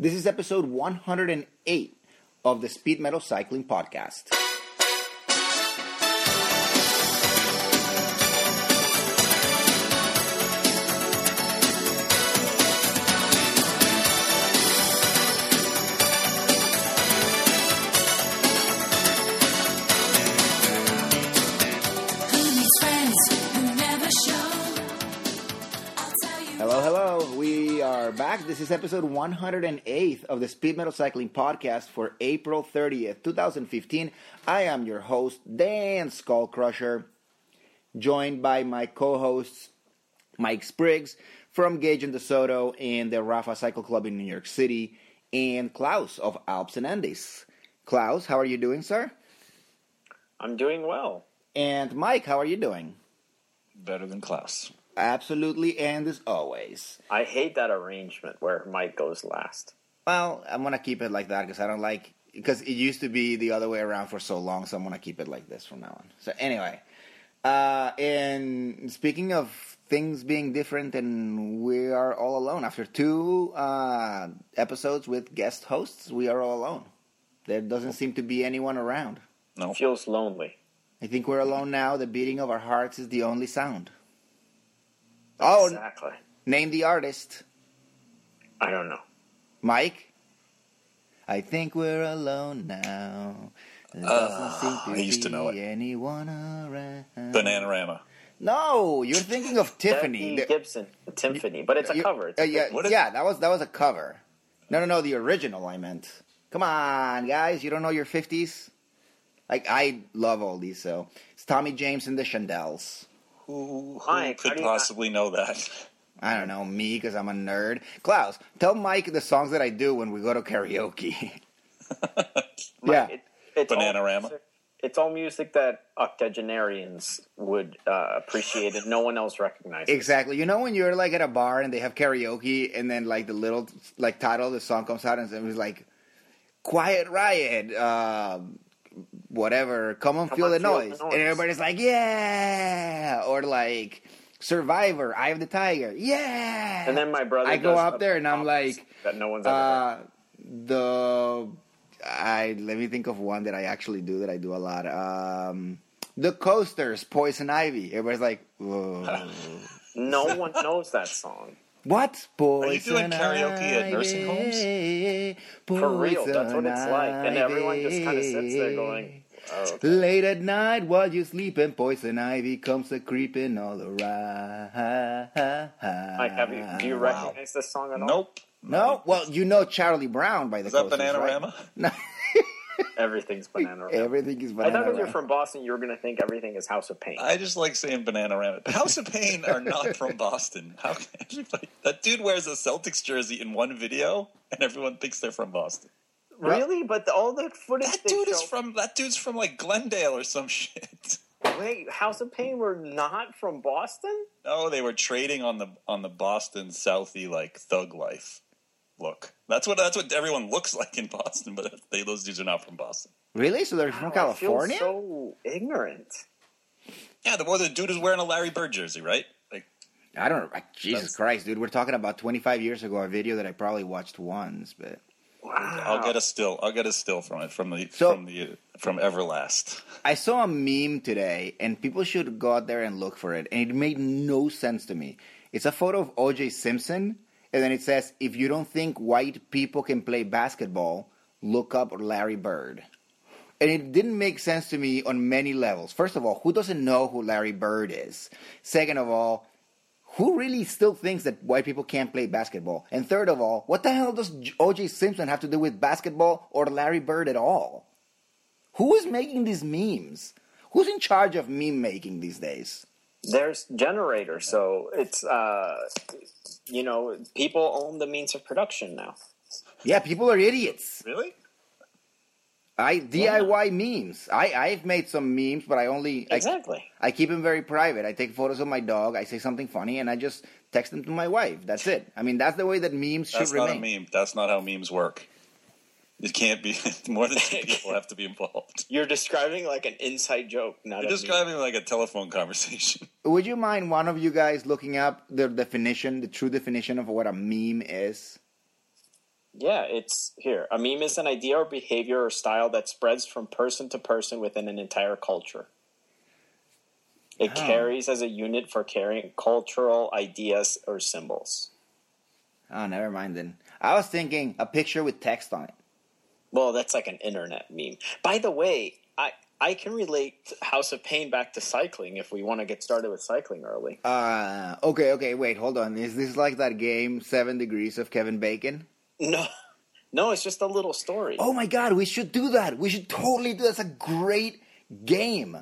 This is episode 108 of the Speed Metal Cycling Podcast. Back. This is episode 108 of the Speed Metal Cycling Podcast for April 30th, 2015. I am your host, Dan Skullcrusher, joined by my co hosts, Mike Spriggs from Gage and DeSoto and the Rapha Cycle Club in New York City, and Klaus of Alps and Andes. Klaus, how are you doing, sir? I'm doing well. And Mike, how are you doing? better than Klaus. Absolutely, and as always. I hate that arrangement where Mike goes last. Well, I'm gonna keep it like that because I don't like because it used to be the other way around for so long. So I'm gonna keep it like this from now on. So anyway, uh, and speaking of things being different, and we are all alone after two uh, episodes with guest hosts. We are all alone. There doesn't seem to be anyone around. No, Feels lonely. I think we're alone now. The beating of our hearts is the only sound. Oh, exactly. name the artist, I don't know. Mike. I think we're alone now. There doesn't Ah, seem to I used to know it. anyone around. Bananarama. No, you're thinking of Tiffany. The- Gibson, Tiffany, but it's a you- cover. It's uh, a yeah, yeah, that was that was a cover. No, no, no, the original. I meant. Come on, guys, you don't know your fifties. Like I love all these. So it's Tommy James and the Shondells. Who, who Mike, how could do you not- possibly know that? I don't know me because I'm a nerd. Klaus, tell Mike the songs that I do when we go to karaoke. Mike, yeah. It, it's all Bananarama? music- It's all music that octogenarians would uh, appreciate and no one else recognizes. Exactly. You know when you're like at a bar and they have karaoke and then like the little like title of the song comes out and it's like Quiet Riot, uh, whatever, come and Come feel, on, the, Feel the noise. Noise. and everybody's like yeah, or like Survivor, Eye of the Tiger, yeah. And then my brother. I go does up there and I'm like, that no one's ever. heard. uh, the I let me think of one that I actually do that I do a lot. Um, the Coasters, Poison Ivy. Everybody's like, whoa. No one knows that song. What? Poison you doing karaoke at nursing homes? ivy, For real, that's what it's like. And everyone just kind of sits there going, oh, okay. Late at night while you're sleeping, poison ivy comes a creeping all around. Mike, have you, do you Wow. recognize this song at all? Nope. No, well, you know Charlie Brown by the Is that Coasters, right? No, Everything's Banana Rama. everything is banana. I thought if you're from Boston, you were going to think everything is House of Pain. I just like saying Bananarama. House of Pain are not from Boston. How can everybody? That dude wears a Celtics jersey in one video, and everyone thinks they're from Boston. Really? But the, all the footage That they dude is from. That dude's from like Glendale or some shit. Wait, House of Pain were not from Boston? No, they were trading on the on the Boston Southie like thug life look. That's what that's what everyone looks like in Boston, but they, those dudes are not from Boston. Really? So they're from Wow, I California? feel so ignorant. Yeah, the boy, the dude is wearing a Larry Bird jersey, right? Like, I don't. Like, Jesus Christ, dude! We're talking about 25 years ago, a video that I probably watched once, but Wow. I'll get a still. I'll get a still from it from the So- from the from Everlast. I saw a meme today, and people should go out there and look for it. And it made no sense to me. It's a photo of O.J. Simpson, and then it says, "If you don't think white people can play basketball, look up Larry Bird." And it didn't make sense to me on many levels. First of all, who doesn't know who Larry Bird is? Second of all, who really still thinks that white people can't play basketball? And third of all, what the hell does O.J. Simpson have to do with basketball or Larry Bird at all? Who is making these memes? Who's in charge of meme making these days? There's generators, so it's, uh, you know, people own the means of production now. Yeah, people are idiots. Really? I DIY memes. I I've made some memes, but I only Exactly. I keep them very private. I take photos of my dog. I say something funny, and I just text them to my wife. That's it. I mean, that's the way that memes That's should not a meme. That's not how memes work. It can't be more than two people have to be involved. You're describing like an inside joke, not You're a describing like a telephone conversation. Would you mind one of you guys looking up the definition, the true definition of what a meme is? Yeah, it's here. A meme is an idea or behavior or style that spreads from person to person within an entire culture. It Oh. carries as a unit for carrying cultural ideas or symbols. Oh, never mind then. I was thinking a picture with text on it. Well, that's like an internet meme. By the way, I I can relate House of Pain back to cycling if we want to get started with cycling early. Uh, okay, okay, wait, hold on. Is this like that game Seven Degrees of Kevin Bacon? No, no, it's just a little story. Oh my god, we should do that. We should totally do. That's a great game.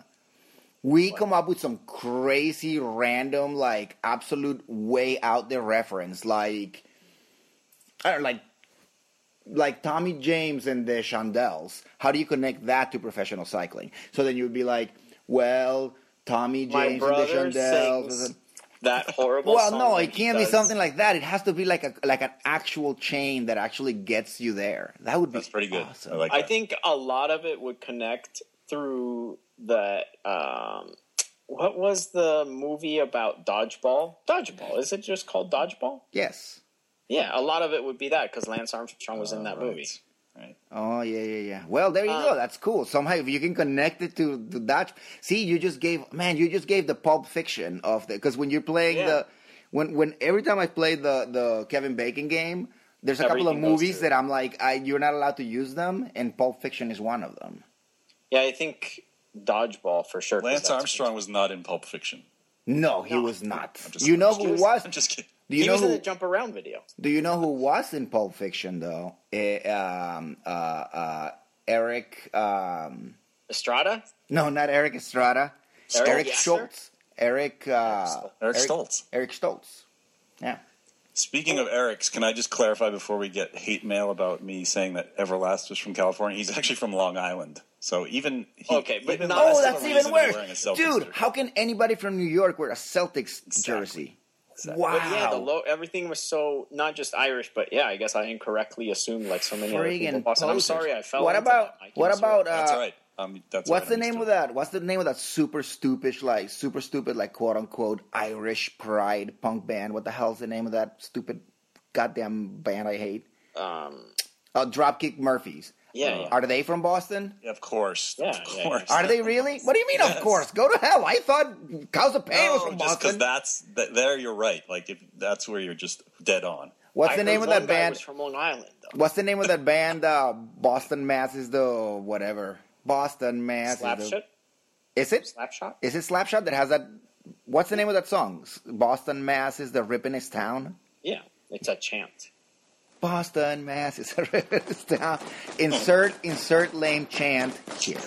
We come up with some crazy, random, like absolute way out there reference, like I don't know, like like Tommy James and the Shondells. How do you connect that to professional cycling? So then you would be like, well, Tommy My James and the Shondells. sings that horrible. Well, song no, it can't be something like that. It has to be like a like an actual chain that actually gets you there. That would be That's pretty good. awesome. I like I think a lot of it would connect through that. Um, what was the movie about dodgeball? Dodgeball. Is it just called dodgeball? yes. Yeah, a lot of it would be that because Lance Armstrong was in that Right. movie. Right. Oh yeah, yeah, yeah. Well, there you Uh, go. That's cool. Somehow, if you can connect it to, to that, see, you just gave man, you just gave the Pulp Fiction of the because when you're playing Yeah. the when when every time I play the the Kevin Bacon game, there's a couple of movies that I'm like, I you're not allowed to use them, and Pulp Fiction is one of them. Yeah, I think dodgeball for sure. Lance Armstrong was not in Pulp Fiction. No, he No. was not. You know I'm who was? I'm just kidding. Do you he know was in who? the jump around video. Do you know who was in Pulp Fiction though? Eh, um, uh, uh, Eric. Um, Estrada. no, not Eric Estrada. Eric Eric Schultz. Eric. Uh, Eric Stoltz. Eric Stoltz. Yeah. Speaking of Eric's, can I just clarify before we get hate mail about me saying that Everlast was from California? He's actually from Long Island. So even he, Okay, but even not- less Oh, of that's even worse, wearing a Celtics dude. jersey. How can anybody from New York wear a Celtics jersey? Exactly. Wow. But yeah, the low, everything was so not just Irish, but yeah, I guess I incorrectly assumed like so many other people. Friggin' Boston. I'm sorry, I fell. What into about that. I what can swear. about That's uh, all right. Um, that's What's all the right. name of that? What's the name of that super stupid, like super stupid, like quote unquote Irish pride punk band? What the hell's the name of that stupid goddamn band I hate? Um, Uh, Dropkick Murphys. Yeah, yeah. Are they from Boston? Of course. Yeah, of course. yeah. Are they really? What do you mean? Of course. Go to hell. I thought Cows of Pain was No, from just because that's that, there. You're right. Like if that's where you're just dead on. What's I the name of that band? Was from Long Island. Though. What's the name of that band? Uh, Boston Mass is the whatever. Boston Mass Slap is, the, is it? Slapshot? Is it Slapshot that has that? What's the name of that song? Boston Mass is the rippinest town. Yeah, it's a chant. Boston Mass is. Insert insert lame chant here.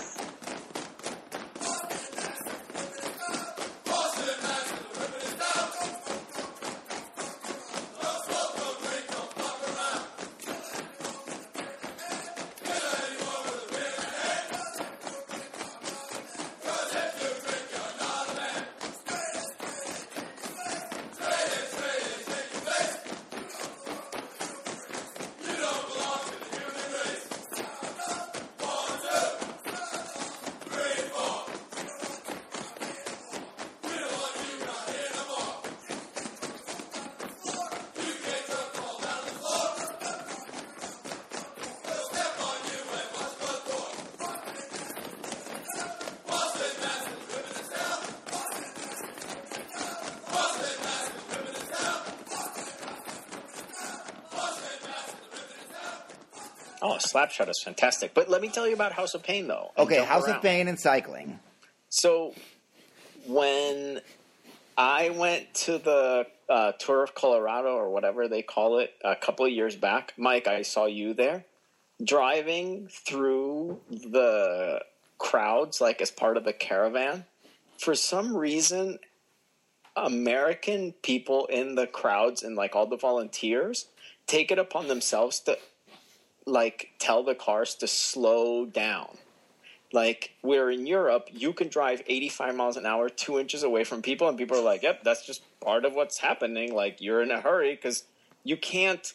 Slapshot is fantastic. But let me tell you about House of Pain, though. Okay, House around. of Pain and cycling. So when I went to the uh, tour of Colorado or whatever they call it a couple of years back, Mike, I saw you there driving through the crowds like as part of the caravan. For some reason, American people in the crowds and like all the volunteers take it upon themselves to like tell the cars to slow down. Like where in Europe you can drive 85 miles an hour two inches away from people and people are like yep that's just part of what's happening. Like you're in a hurry because you can't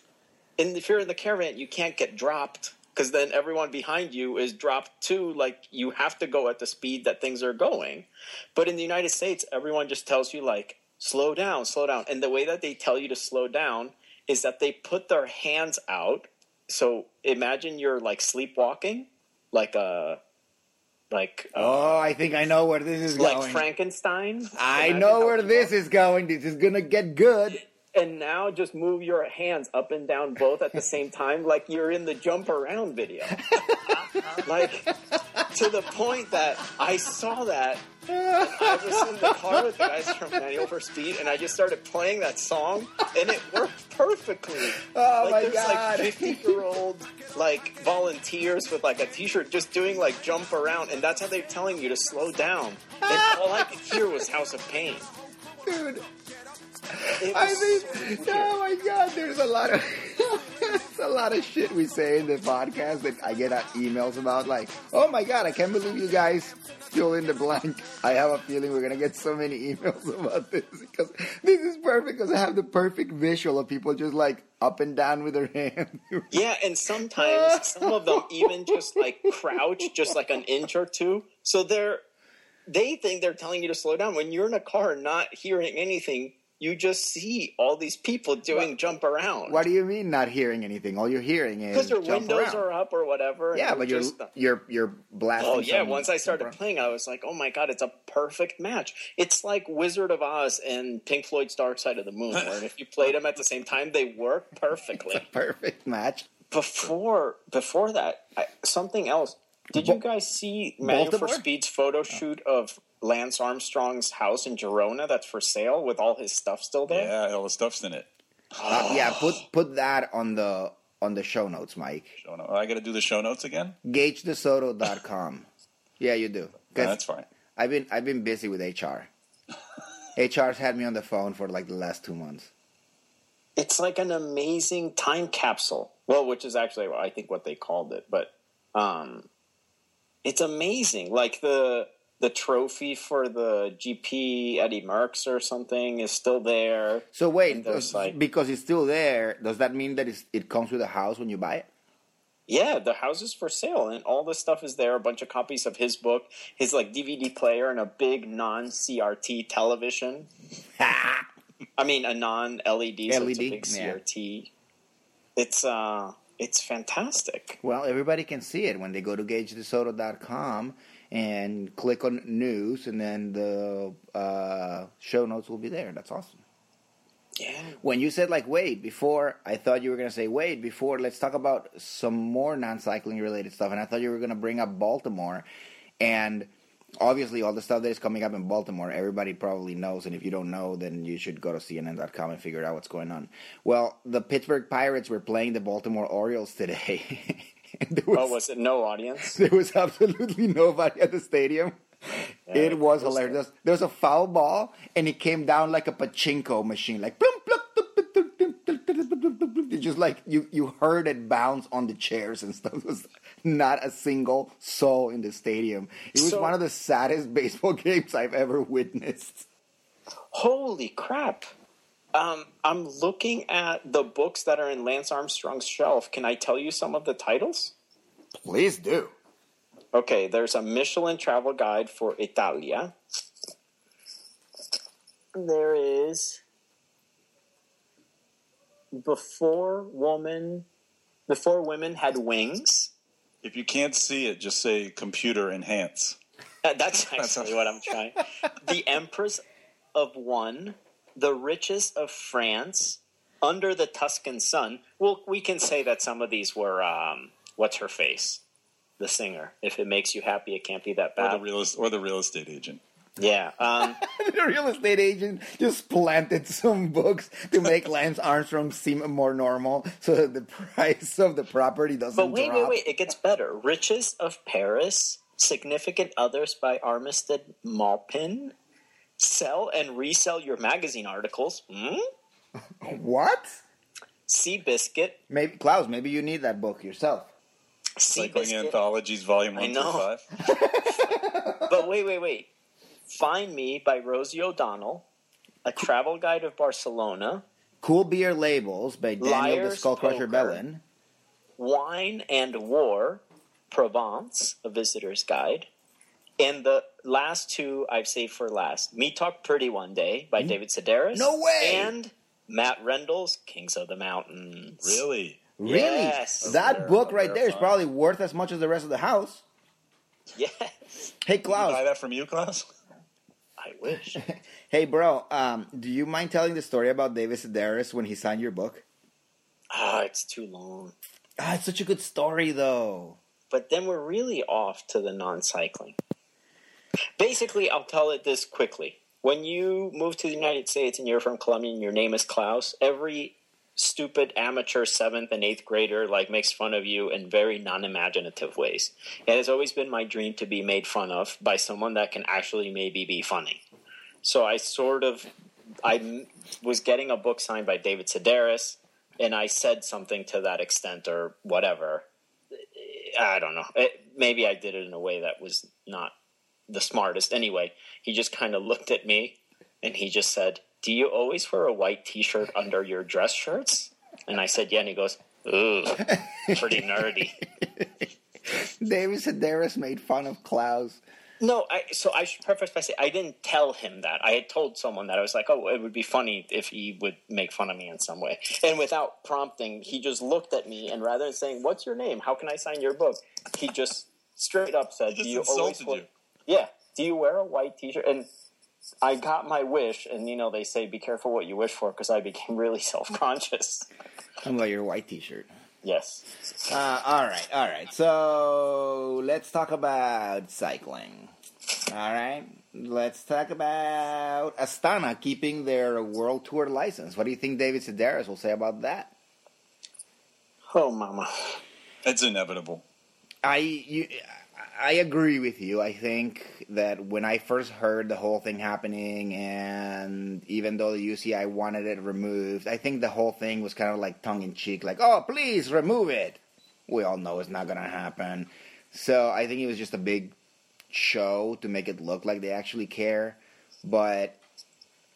in if you're in the caravan you can't get dropped because then everyone behind you is dropped too. Like you have to go at the speed that things are going. But in the united states everyone just tells you like slow down slow down. And the way that they tell you to slow down is that they put their hands out so imagine you're like sleepwalking, like a like uh, Oh, I think I know where this is going. like going. Frankenstein. I Imagine know where this is going. This is gonna get good. and now just move your hands up and down both at the same time like you're in the jump around video like to the point that i saw that i was in the car with the guys from manual for speed and i just started playing that song and it worked perfectly. Oh like my there's God. like 50 year old like volunteers with like a t-shirt just doing like jump around and that's how they're telling you to slow down. And all i could hear was house of pain. Dude, I mean, so oh my god, there's a lot of there's a lot of shit we say in the podcast that I get emails about. Like, oh my god, I can't believe you guys fill in the blank. I have a feeling we're gonna get so many emails about this because this is perfect because I have the perfect visual of people just like up and down with their hands. Yeah, and sometimes some of them even just like crouch just like an inch or two. So they're they think they're telling you to slow down. When you're in a car not hearing anything, you just see all these people doing jump around. what do you mean not hearing anything? All you're hearing is Because their jump windows around. are up or whatever. Yeah, but you're just- uh, you're you're blasting. Oh yeah! Once I started playing, I was like, "Oh my god, it's a perfect match!" It's like Wizard of Oz and Pink Floyd's Dark Side of the Moon, where if you played them at the same time, they work perfectly. perfect match. before before that, I, something else. Did you guys see Manual for Speed's photo shoot of Lance Armstrong's house in Girona that's for sale with all his stuff still there? Yeah, all the stuff's in it. Uh, yeah, put put that on the on the show notes, Mike. Show no- I got to do the show notes again. GageDeSoto.com. yeah, you do. Yeah, that's fine. I've been I've been busy with HR. HR's had me on the phone for like the last two months. It's like an amazing time capsule. Well, which is actually I think what they called it, but um, it's amazing. Like the the trophy for the GP Eddie Merckx or something is still there. So wait, And like- because it's still there, does that mean that it's, it comes with a house when you buy it? Yeah, the house is for sale, and all the stuff is there. A bunch of copies of his book, his like DVD player, and a big non CRT television. I mean, a non LED, so it's a LED, big yeah. CRT. It's uh, it's fantastic. Well, everybody can see it when they go to GageDeSoto.com and click on news, and then the uh, show notes will be there. That's awesome. Yeah, When you said like wait before, I thought you were gonna say wait before. Let's talk about some more non-cycling related stuff, and I thought you were gonna bring up Baltimore, and obviously all the stuff that is coming up in Baltimore, everybody probably knows, and if you don't know, then you should go to CNN.com and figure out what's going on. Well, the Pittsburgh Pirates were playing the Baltimore Orioles today. there oh, was, oh, was it no audience? there was absolutely nobody at the stadium. it was hilarious. There was a foul ball, and it came down like a pachinko machine, like plum, just like you you heard it bounce on the chairs and stuff. It was not a single soul in the stadium. It was So- one of the saddest baseball games I've ever witnessed. Holy crap! Um, I'm looking at the books that are in Lance Armstrong's shelf. Can I tell you some of the titles? Please do. Okay, there's a Michelin travel guide for Italia. There is before woman before women had wings. If you can't see it, just say computer enhance. Uh, That's actually what I'm trying. The Empress of One, The richest of France, Under the Tuscan Sun. Well, we can say that some of these were um, what's her face, the singer. If it makes you happy, it can't be that Or the bad. real or the real estate agent. Yeah. Um, the real estate agent just planted some books to make Lance Armstrong seem more normal, so that the price of the property doesn't But wait, drop. wait, wait! It gets better. Riches of Paris, Significant Others by Armistead Maupin. Sell and resell your magazine articles. Hmm? What? Seabiscuit. Maybe Klaus, maybe you need that book yourself. Cycling Seabiscuit. anthologies, volume I one through know. five. But wait, wait, wait. Find Me by Rosie O'Donnell. A Travel Guide of Barcelona. Cool Beer Labels by Daniel the Liar's Skullcrusher Poker. Bellin. Wine and War, Provence, a visitor's guide. And the last two I've saved for last. Me Talk Pretty One Day by hmm? David Sedaris. No way! And Matt Rendell's Kings of the Mountains. Really? Really? Yes. that They're- book right there is probably worth as much as the rest of the house. Yes. Hey, Did you buy that from you, Klaus? I wish. Hey, bro. Um, do you mind telling the story about David Sedaris when he signed your book? Ah, it's too long. Ah, it's such a good story, though. But then we're really off to the non cycling. Basically, I'll tell it this quickly. When you move to the United States and you're from Colombia and your name is Klaus, every stupid amateur seventh and eighth grader like makes fun of you in very non-imaginative ways. It has always been my dream to be made fun of by someone that can actually maybe be funny. So I sort of i was getting a book signed by David Sedaris, and I said something to that extent or whatever. I don't know. It, maybe I did it in a way that was not the smartest. Anyway, he just kind of looked at me and he just said, "Do you always wear a white T-shirt under your dress shirts?" And I said, "Yeah." And he goes, "Ooh, pretty nerdy." David Sedaris made fun of Klaus. No, I, so I should preface by saying I didn't tell him that. I had told someone that I was like, "Oh, it would be funny if he would make fun of me in some way." And without prompting, he just looked at me and rather than saying, "What's your name? How can I sign your book?" he just straight up said, He just "Do you always you. Yeah, do you wear a white T-shirt?" And I got my wish, and you know they say, "Be careful what you wish for," because I became really self-conscious. I'm like your white T-shirt. Yes. Uh, all right, all right. So let's talk about cycling. All right, let's talk about Astana keeping their world tour license. What do you think David Sedaris will say about that? Oh, mama. It's inevitable. I you, I agree with you. I think that when I first heard the whole thing happening, and even though the UCI wanted it removed, I think the whole thing was kind of like tongue in cheek, like, "Oh, please remove it." We all know it's not gonna happen. So I think it was just a big show to make it look like they actually care, but.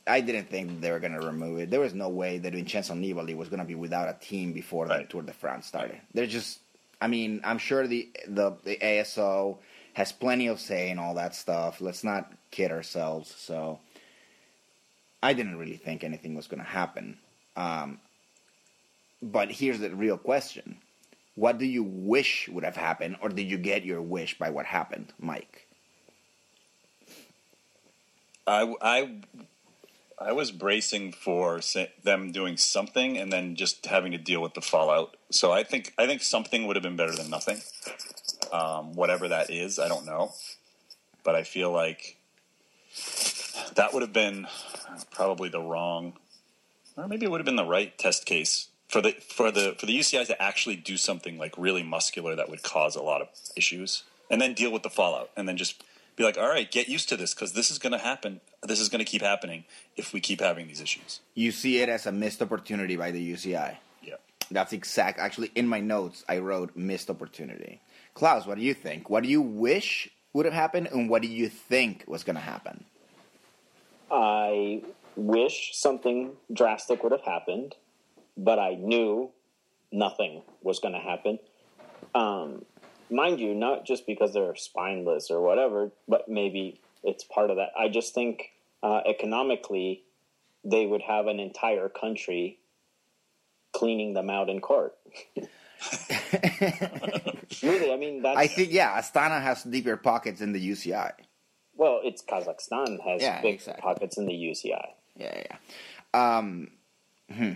I didn't think they were going to remove it. There was no way that Vincenzo Nibali was going to be without a team before the Tour de France started. They're just I mean, I'm sure the, the the ASO has plenty of say in all that stuff. Let's not kid ourselves. So I didn't really think anything was going to happen. Um, but here's the real question: What do you wish would have happened, or did you get your wish by what happened, Mike? I, I, I was bracing for them doing something and then just having to deal with the fallout. So I think I think something would have been better than nothing. Um, whatever that is, I don't know, but I feel like that would have been probably the wrong, or maybe it would have been the right test case for the for the for the UCI to actually do something like really muscular that would cause a lot of issues, and then deal with the fallout, and then just be like, all right, get used to this because this is going to happen. This is going to keep happening if we keep having these issues. You see it as a missed opportunity by the UCI. Yeah. That's exact. Actually, in my notes, I wrote missed opportunity. Klaus, what do you think? What do you wish would have happened, and what do you think was going to happen? I wish something drastic would have happened, but I knew nothing was going to happen. Um, mind you, not just because they're spineless or whatever, but maybe it's part of that. I just think uh, economically, they would have an entire country cleaning them out in court. really, I mean, that's I think yeah, Astana has deeper pockets than the UCI. well, it's Kazakhstan has Yeah, big exactly. pockets in the UCI. Yeah, yeah. Um, hmm.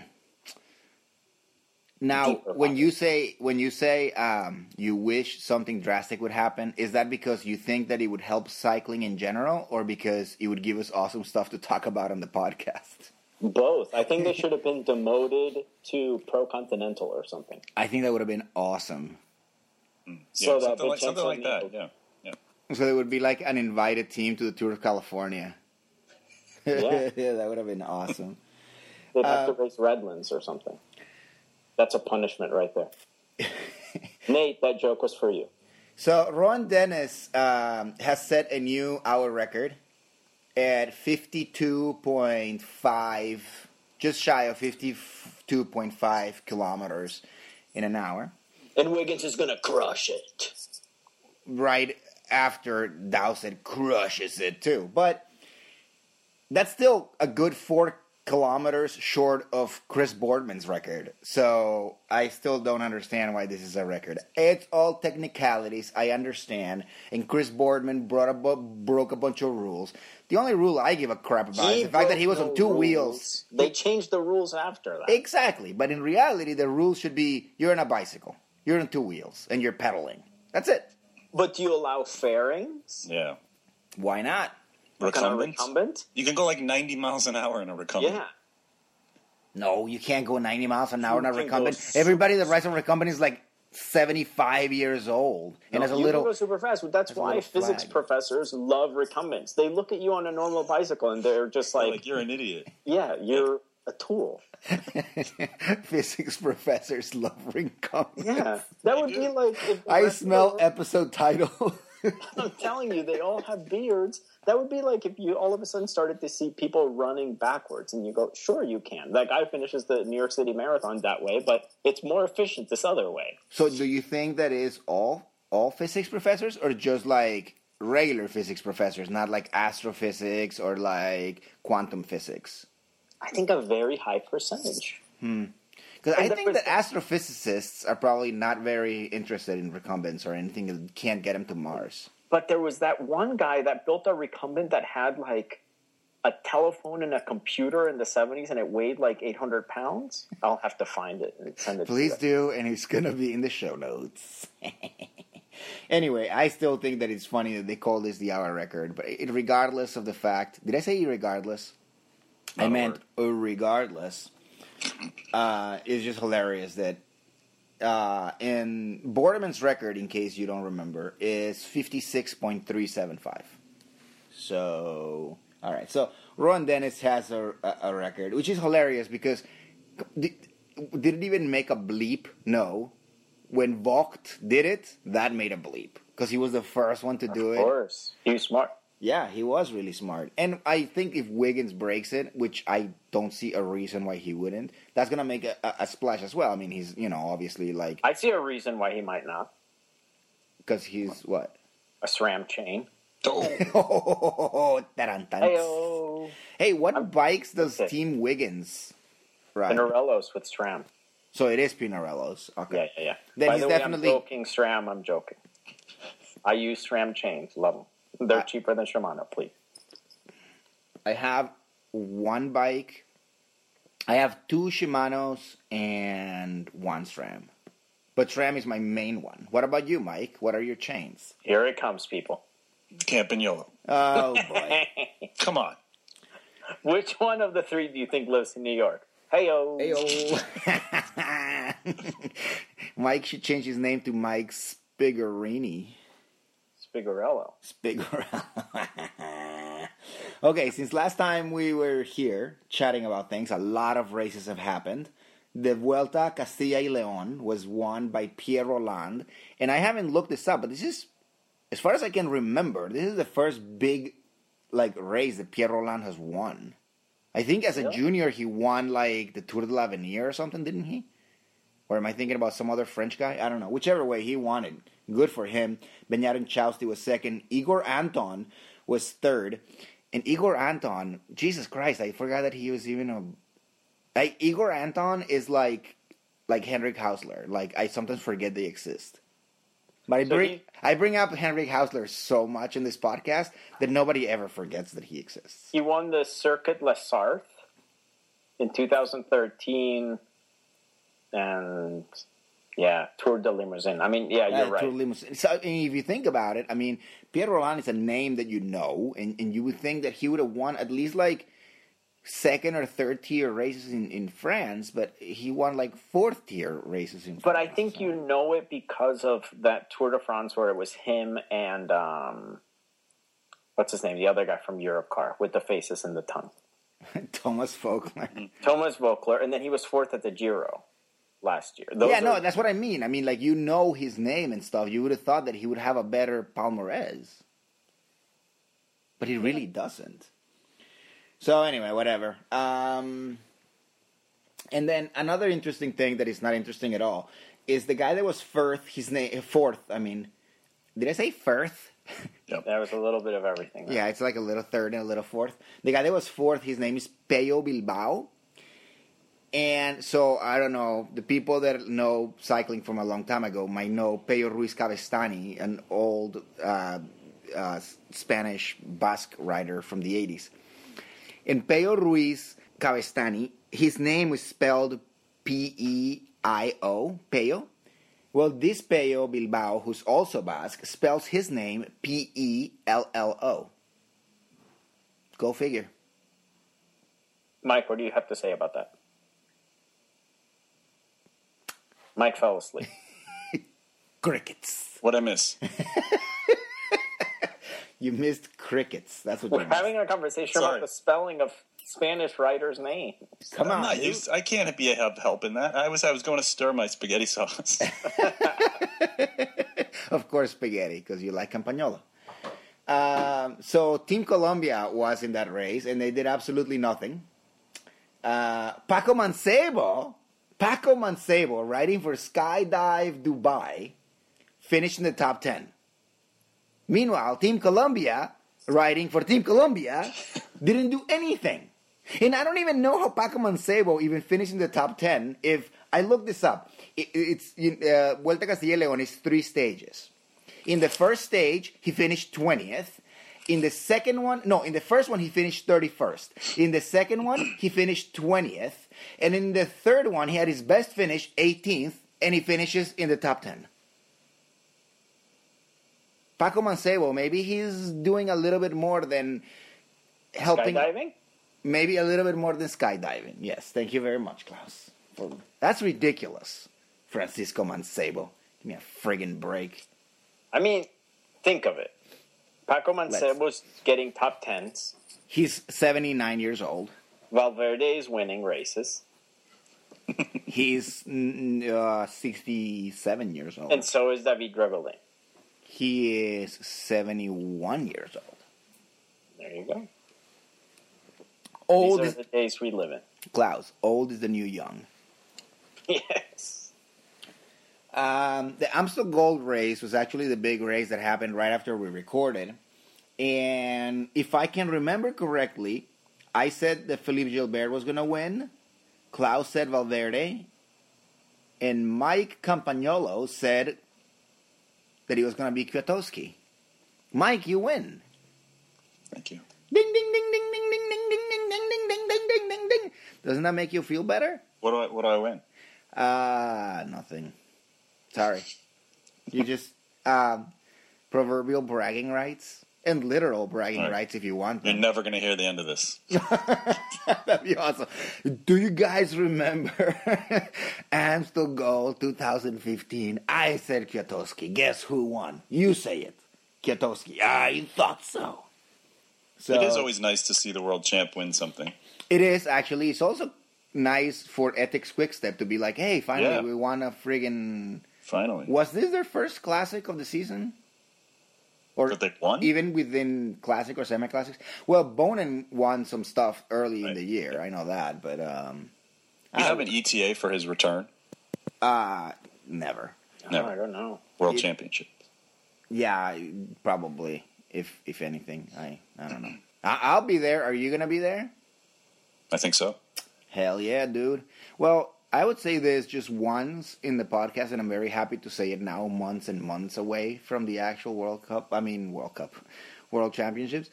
Now, Deeper when you say when you say um, you wish something drastic would happen, is that because you think that it would help cycling in general, or because it would give us awesome stuff to talk about on the podcast? Both. I think they should have been demoted to Pro Continental or something. I think that would have been awesome. Yeah, So that something like something like that. Yeah. Yeah. So it would be like an invited team to the Tour of California. Yeah. that would have been awesome. They'd have Uh, to race Redlands or something. That's a punishment right there. Nate, that joke was for you. So Rohan Dennis um, has set a new hour record at 52.5, just shy of 52.5 kilometers in an hour, And Wiggins is going to crush it. right after Dowsett crushes it too. But that's still a good four kilometers short of Chris Boardman's record. So I still don't understand why this is a record. It's all technicalities, I understand. And Chris Boardman brought a bu- broke a bunch of rules. The only rule I give a crap about is the fact that he was on two rules. wheels. They changed the rules after that. Exactly. But in reality, the rule should be you're on a bicycle, you're on two wheels, and you're pedaling. That's it. but do you allow fairings? Yeah. Why not? Kind of Recumbent. recumbent? You can go like 90 miles an hour in a recumbent. Yeah. No, you can't go 90 miles an hour on You a recumbent. s- Everybody that rides on recumbent is like 75 years old and No, has a you little. can go super fast. But that's why physics flag. professors love recumbents. They look at you on a normal bicycle and they're just Like, like, you're an idiot. yeah, you're a tool. Physics professors love recumbents. Yeah, that would be like if I smell episode title. I'm telling you, they all have beards. That would be like if you all of a sudden started to see people running backwards, and you go, "Sure, you can." That guy finishes the New York City Marathon that way, but it's more efficient this other way. so, do you think that is all all physics professors, or just like regular physics professors, not like astrophysics or like quantum physics? I think a very high percentage. Hmm. Because I think that astrophysicists are probably not very interested in recumbents or anything that can't get them to Mars. But there was that one guy that built a recumbent that had like a telephone and a computer in the 70s, and it weighed like 800 pounds. I'll have to find it and send it. Please to do, and it's gonna be in the show notes. anyway, I still think that it's funny that they call this the hour record, but it, regardless of the fact, did I say regardless? I Not a meant regardless. Uh, it's just hilarious that uh, in Boardman's record, in case you don't remember, is fifty six point three seven five. So, all right. So Rohan Dennis has a, a, record, which is hilarious because did, did it even make a bleep? No. When Voigt did it, that made a bleep because he was the first one to do Of it. Of course, he was smart. Yeah, he was really smart. And I think if Wiggins breaks it, which I don't see a reason why he wouldn't, that's gonna make a, a, a splash as well. I mean, he's you know obviously like I see a reason why he might not. because he's what. A SRAM chain. Oh. Heyo. Hey, what bikes does. Team Wiggins ride? Pinarellos with SRAM. So it is Pinarello's. Okay. Yeah, yeah, yeah. Then By he's the way, definitely- I'm joking, SRAM. I'm joking. I use SRAM chains. Love them. They're I- cheaper than Shimano, please. I have one bike. I have two Shimano's and one SRAM. But SRAM is my main one. What about you, Mike? What are your chains? Here it comes, people. Campagnolo. Oh boy. Come on. Which one of the three do you think lives in New York? Heyo. Heyo. Mike should change his name to Mike Spigarini. Spigarello. Spigarella. okay, since last time we were here chatting about things, a lot of races have happened. The Vuelta Castilla y León was won by Pierre Rolland, and I haven't looked this up, but this is, as far as I can remember, this is the first big like race that Pierre Rolland has won. I think as a Yeah. junior he won like the Tour de l'Avenir or something, didn't he? Or am I thinking about some other French guy? I don't know. Whichever way, he wanted. Good for him. Beñat Intxausti was second. Igor Anton was third. And Igor Anton, Jesus Christ, I forgot that he was even a. Like, Igor Anton is like like Henrik Haussler. Like I sometimes forget they exist. But I bring I bring up Henrik Haussler so much in this podcast that nobody ever forgets that he exists. He won the Circuit Les Sarthe in 2013, and yeah, Tour de Limousin. I mean, yeah, you're Uh, right. Tour de Limousin. So, if you think about it, I mean, Pierre Rolland is a name that you know, and, and you would think that he would have won at least like second or third tier races in, in France, but he won like fourth tier races in France. But I think so. you know it because of that Tour de France where it was him and um, what's his name, the other guy from Europcar with the faces and the tongue, Thomas Faulkner. Thomas Voeckler, and then he was fourth at the Giro last year. Those yeah, no, are- that's what I mean. I mean, like you know his name and stuff. You would have thought that he would have a better palmarès, but he really doesn't. So anyway, whatever. Um, and then another interesting thing that is not interesting at all is the guy that was fourth. His name fourth. I mean, did I say fourth? Yep. There was a little bit of everything. there. Yeah, it's like a little third and a little fourth. The guy that was fourth, his name is Pello Bilbao. And so I don't know, the people that know cycling from a long time ago might know Peio Ruiz Cabestany, an old uh, uh, Spanish Basque rider from the 80s. And Peio Ruiz Cabestany, his name was spelled P E I O, Peio. Well, this Pello Bilbao, who's also Basque, spells his name P E L L O. Go figure. Mike, what do you have to say about that? Mike fell asleep. Crickets. What I miss? You missed crickets. That's what We're having a conversation Sorry. about the spelling of Spanish writers' name. Come I'm on, not used. I can't be a help, help in that. I was I was going to stir my spaghetti sauce. of course, spaghetti, because you like Campagnolo. Um, so Team Colombia was in that race, and they did absolutely nothing. Uh, Paco Mancebo, Paco Mancebo, riding for Skydive Dubai, finished in the top ten. Meanwhile, Team Colombia, riding for Team Colombia, didn't do anything. And I don't even know how Paco Mancebo even finished in the top 10. If I look this up, it, it's uh, Vuelta Castilla León is three stages. In the first stage, he finished 20th. In the second one, no, in the first one, he finished 31st. In the second one, he finished 20th. And in the third one, he had his best finish, 18th, and he finishes in the top 10. Paco Mancebo, maybe he's doing a little bit more than helping. Skydiving? Maybe a little bit more than skydiving. Yes, thank you very much, Klaus. For- That's ridiculous. Francisco Mancebo. Give me a friggin' break. I mean, think of it. Paco Mancebo's getting top tens. He's 79 years old. Valverde is winning races. He's uh, 67 years old. And so is David Rebellin. he is 71 years old. There you go. Old These is the days we live in. Klaus. Old is the new young. Yes. Um, the Amstel Gold race was actually the big race that happened right after we recorded. And if I can remember correctly, I said that Philippe Gilbert was going to win. Klaus said Valverde. And Mike Campagnolo said that he was going to be Kwiatkowski. Mike, you win. Thank you. Ding, ding, ding, ding, ding, ding, ding, ding, ding, ding, ding, ding, ding, ding, ding, ding. Doesn't that make you feel better? What do I what do I win? Uh, nothing. Sorry. You just, um, proverbial bragging rights and literal bragging right. rights if you want Them. You're never going to hear the end of this. That'd be awesome. Do you guys remember Amstel Gold 2015? I said Kwiatkowski. Guess who won? You say it. Kwiatkowski. I ah, thought so. So it is always nice to see the world champ win something. It is actually. It's also nice for Etixx Quickstep to be like, hey, finally Yeah. we won a friggin' Finally, Was this their first classic of the season? Or That they won? even within classic or semi classics? Well, Boonen won some stuff early in the year. I know that, but um, we have an ETA for his return. uh, never. Never. Oh, I don't know. World It- Championship. Yeah, probably. If if anything, I I don't know. I, I'll be there. Are you gonna be there? I think so. Hell yeah, dude. Well, I would say this just once in the podcast, and I'm very happy to say it now, months and months away from the actual World Cup. I mean, World Cup, World Championships.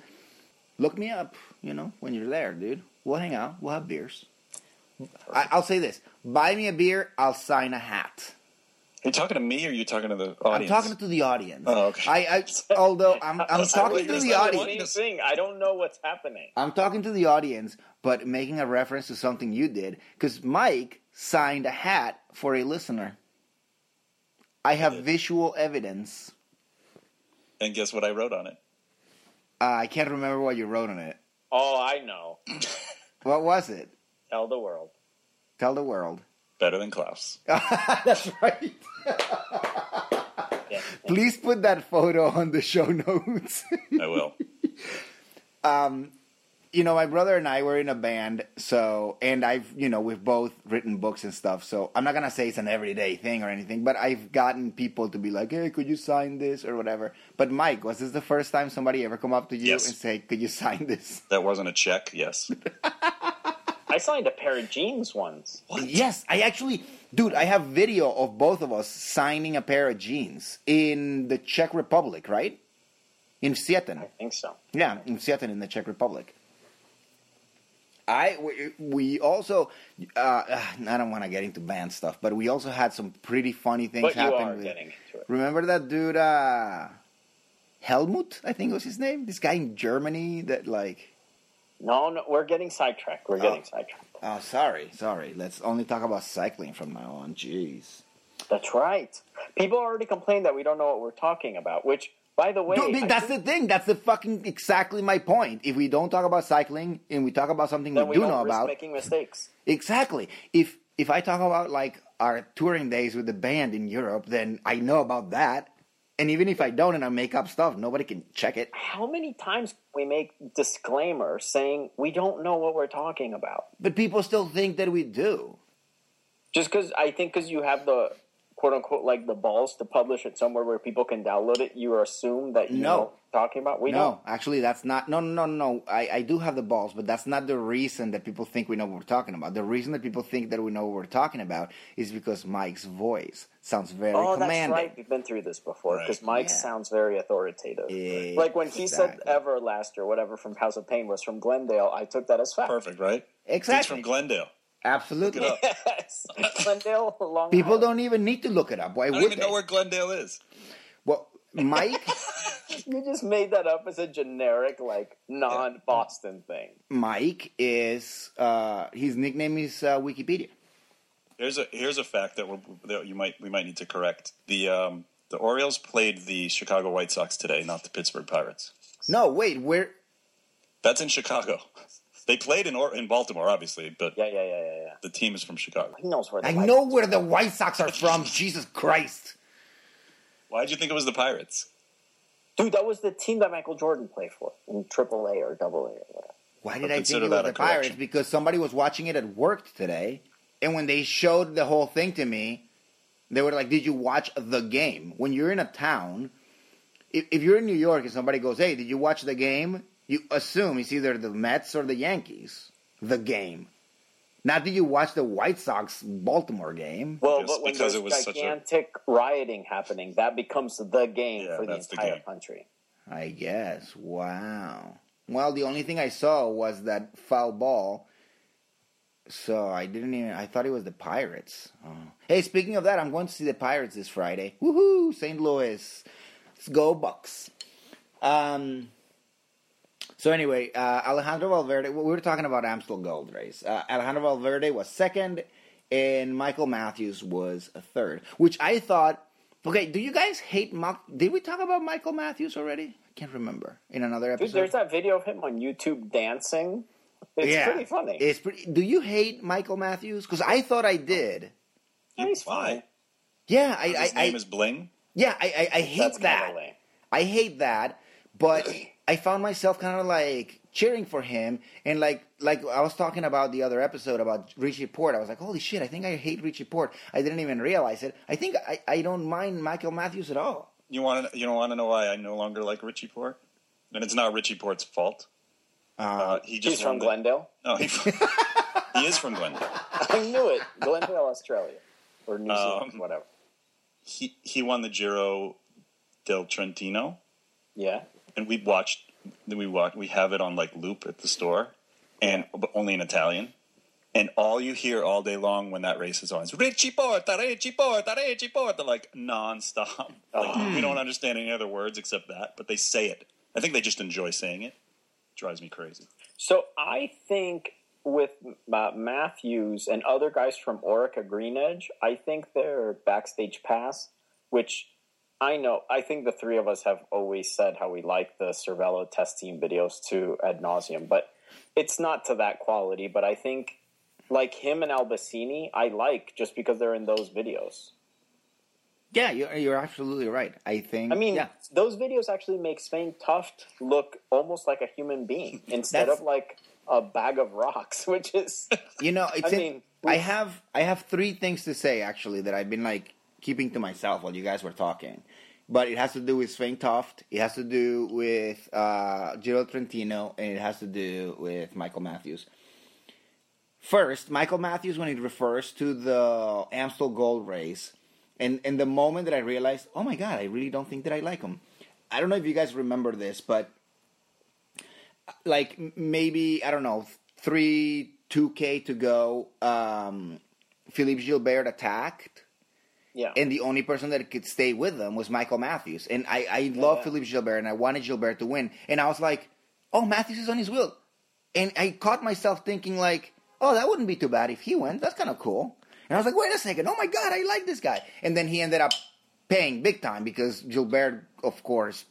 Look me up, you know, when you're there, dude. We'll hang out. We'll have beers. I, I'll say this: buy me a beer, I'll sign a hat. Are you talking to me or are you talking to the audience? I'm talking to the audience. Oh, okay. I, I although I'm, I'm talking to the audience. do you think? I don't know what's happening. I'm talking to the audience, but making a reference to something you did because Mike signed a hat for a listener. I have visual evidence. and guess what I wrote on it? Uh, I can't remember what you wrote on it. Oh, I know. What was it? Tell the world. Tell the world. Better than Klaus. That's right. Yeah. Please put that photo on the show notes. I will. you know, my brother and I were in a band, so and I've you know we've both written books and stuff. So I'm not gonna say it's an everyday thing or anything, but I've gotten people to be like, "Hey, could you sign this or whatever?" But Mike, was this the first time somebody ever come up to you Yes. and say, "Could you sign this?" That wasn't a check. Yes. I signed a pair of jeans once. Yes, I actually, dude, I have video of both of us signing a pair of jeans in the Czech Republic, right? In Sieten. I think so. Yeah, in Sieten in the Czech Republic. I we, we also uh, I don't want to get into band stuff, but we also had some pretty funny things But you happen. are with- getting it. Remember that dude uh, Helmut? I think was his name. This guy in Germany that like. No, no, we're getting sidetracked. We're getting Oh. sidetracked. Oh, sorry, sorry. Let's only talk about cycling from now on. Jeez. That's right. People already complained that we don't know what we're talking about. Which, by the way, Dude, I mean, I that's think the thing. That's the fucking exactly my point. If we don't talk about cycling and we talk about something we we do know about, making mistakes. exactly. If if I talk about like our touring days with the band in Europe, then I know about that. And even if I don't and I make up stuff, nobody can check it. How many times we make disclaimers saying we don't know what we're talking about? But people still think that we do. Just because I think because you have the quote unquote like the balls to publish it somewhere where people can download it, you assume that you No. know talking about. We no, don't. actually, that's not. No, no, no, no. I, I do have the balls, but that's not the reason that people think we know what we're talking about. The reason that people think that we know what we're talking about is because Mike's voice sounds very Oh, commanding. that's right. We've been through this before Right. because Mike Yeah. sounds very authoritative. Like when he said Exactly. Everlast or whatever from House of Pain was from Glendale, I took that as fact. Perfect, right? Exactly. It's from Glendale. Absolutely. Yes, Glendale. Long People Island. don't even need to look it up. Why I don't would even they? know where Glendale is. Well, Mike, You just made that up as a generic, like non-Boston thing. Mike is uh, his nickname is uh, Wikipedia. Here's a here's a fact that, we're, that you might we might need to correct. The um, the Orioles played the Chicago White Sox today, not the Pittsburgh Pirates. No, wait, where? That's in Chicago. They played in or- in Baltimore, obviously, but Yeah, yeah, yeah, yeah, yeah. the team is from Chicago. He knows where. The I White know Sox where are. the White Sox are from. Jesus Christ! Why did you think it was the Pirates? Dude, that was the team that Michael Jordan played for in Triple A or Double A or whatever. Why did I'll I think it was the Pirates? Because somebody was watching it at work today, and when they showed the whole thing to me, they were like, "Did you watch the game?" When you're in a town, if, if you're in New York and somebody goes, "Hey, did you watch the game?" You assume it's either the Mets or the Yankees. The game. Not did you watch the White Sox Baltimore game? Well, Because- but when because there's it was such a- gigantic rioting happening, that becomes the game Yeah, for the that's the entire game. country. I guess. Wow. Well, the only thing I saw was that foul ball. So I didn't even. I thought it was the Pirates. Oh. Hey, speaking of that, I'm going to see the Pirates this Friday. Woohoo! St. Louis. Let's go Bucks. Um. So anyway, uh, Alejandro Valverde. We were talking about Amstel Gold Race. Uh, Alejandro Valverde was second, and Michael Matthews was a third. Which I thought. Okay, do you guys hate? Ma- Did we talk about Michael Matthews already? I can't remember in another Dude, episode. there's that video of him on YouTube dancing. It's yeah, pretty funny. It's pretty. Do you hate Michael Matthews? Because I thought I did. He's fine. Yeah, I, His I, name I is Bling. yeah, I, I, I hate That's that. I hate that, but I found myself kind of like cheering for him, and like like I was talking about the other episode about Richie Porte. I was like, holy shit, I think I hate Richie Porte. I didn't even realize it. I think I, I don't mind Michael Matthews at all. You want to you don't want to know why I no longer like Richie Porte? And it's not Richie Porte's fault. Uh, he just He's from the- Glendale. No, he, he is from Glendale. I knew it. Glendale, Australia. Or New Zealand, Um, whatever. He he won the Giro del Trentino, Yeah. And we watched. We watch. We have it on like loop at the store, and but only in Italian. And all you hear all day long when that race is on is Richie Porta, Richie Porta, Richie Porta, like nonstop. Like we don't understand any other words except that, but they say it. I think they just enjoy saying it. drives me crazy. So I think with uh, Matthews and other guys from Orica Green Edge, I think their backstage pass, which I know, I think the three of us have always said how we like the Cervelo test team videos to ad nauseum, but it's not to that quality. But I think like him and Albasini, I like just because they're in those videos. Yeah, you're, you're absolutely right. I think. I mean, yeah. those videos actually make Svein Tuft look almost like a human being instead of like a bag of rocks, which is You know, it's I mean, I have I have three things to say actually that I've been like keeping to myself while you guys were talking. But it has to do with Svein Tuft, it has to do with uh, Giro Trentino, and it has to do with Michael Matthews. First, Michael Matthews, when he refers to the Amstel Gold Race, and, and the moment that I realized, oh my God, I really don't think that I like him. I don't know if you guys remember this, but like maybe I don't know three two k to go. Um, Philippe Gilbert attacked, yeah. and the only person that could stay with them was Michael Matthews. And I I love Philippe Gilbert, and I wanted Gilbert to win. And I was like, oh, Matthews is on his wheel, and I caught myself thinking like, oh, that wouldn't be too bad if he went. That's kind of cool. And I was like, wait a second, oh my god, I like this guy. And then he ended up paying big time because Gilbert, of course,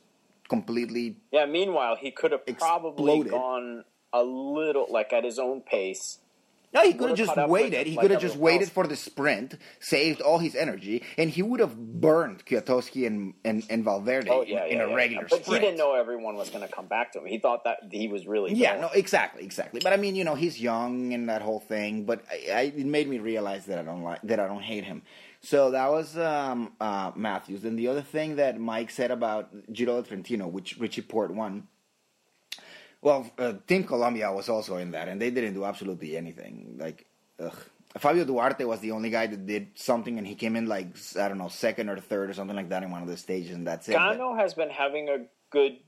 completely Yeah, meanwhile, he could have probably Exploded. gone a little like at his own pace. No, he could Would've just waited. He could have just waited else. for the sprint, saved all his energy, and he would have burned Kwiatkowski and, and, and Valverde Oh yeah, in yeah, a yeah, regular. But sprint. he didn't know everyone was going to come back to him. He thought that he was really Yeah, no, exactly, exactly. But I mean, you know, he's young and that whole thing. But I, I, it made me realize that I don't like that I don't hate him. So that was um, uh, Matthews. And the other thing that Mike said about Giro Trentino, which Richie Porte won. Well, uh, Team Colombia was also in that, and they didn't do absolutely anything. Like, ugh. Fabio Duarte was the only guy that did something, and he came in like I don't know, second or third or something like that in one of the stages, and that's it. But- Gano has been having a good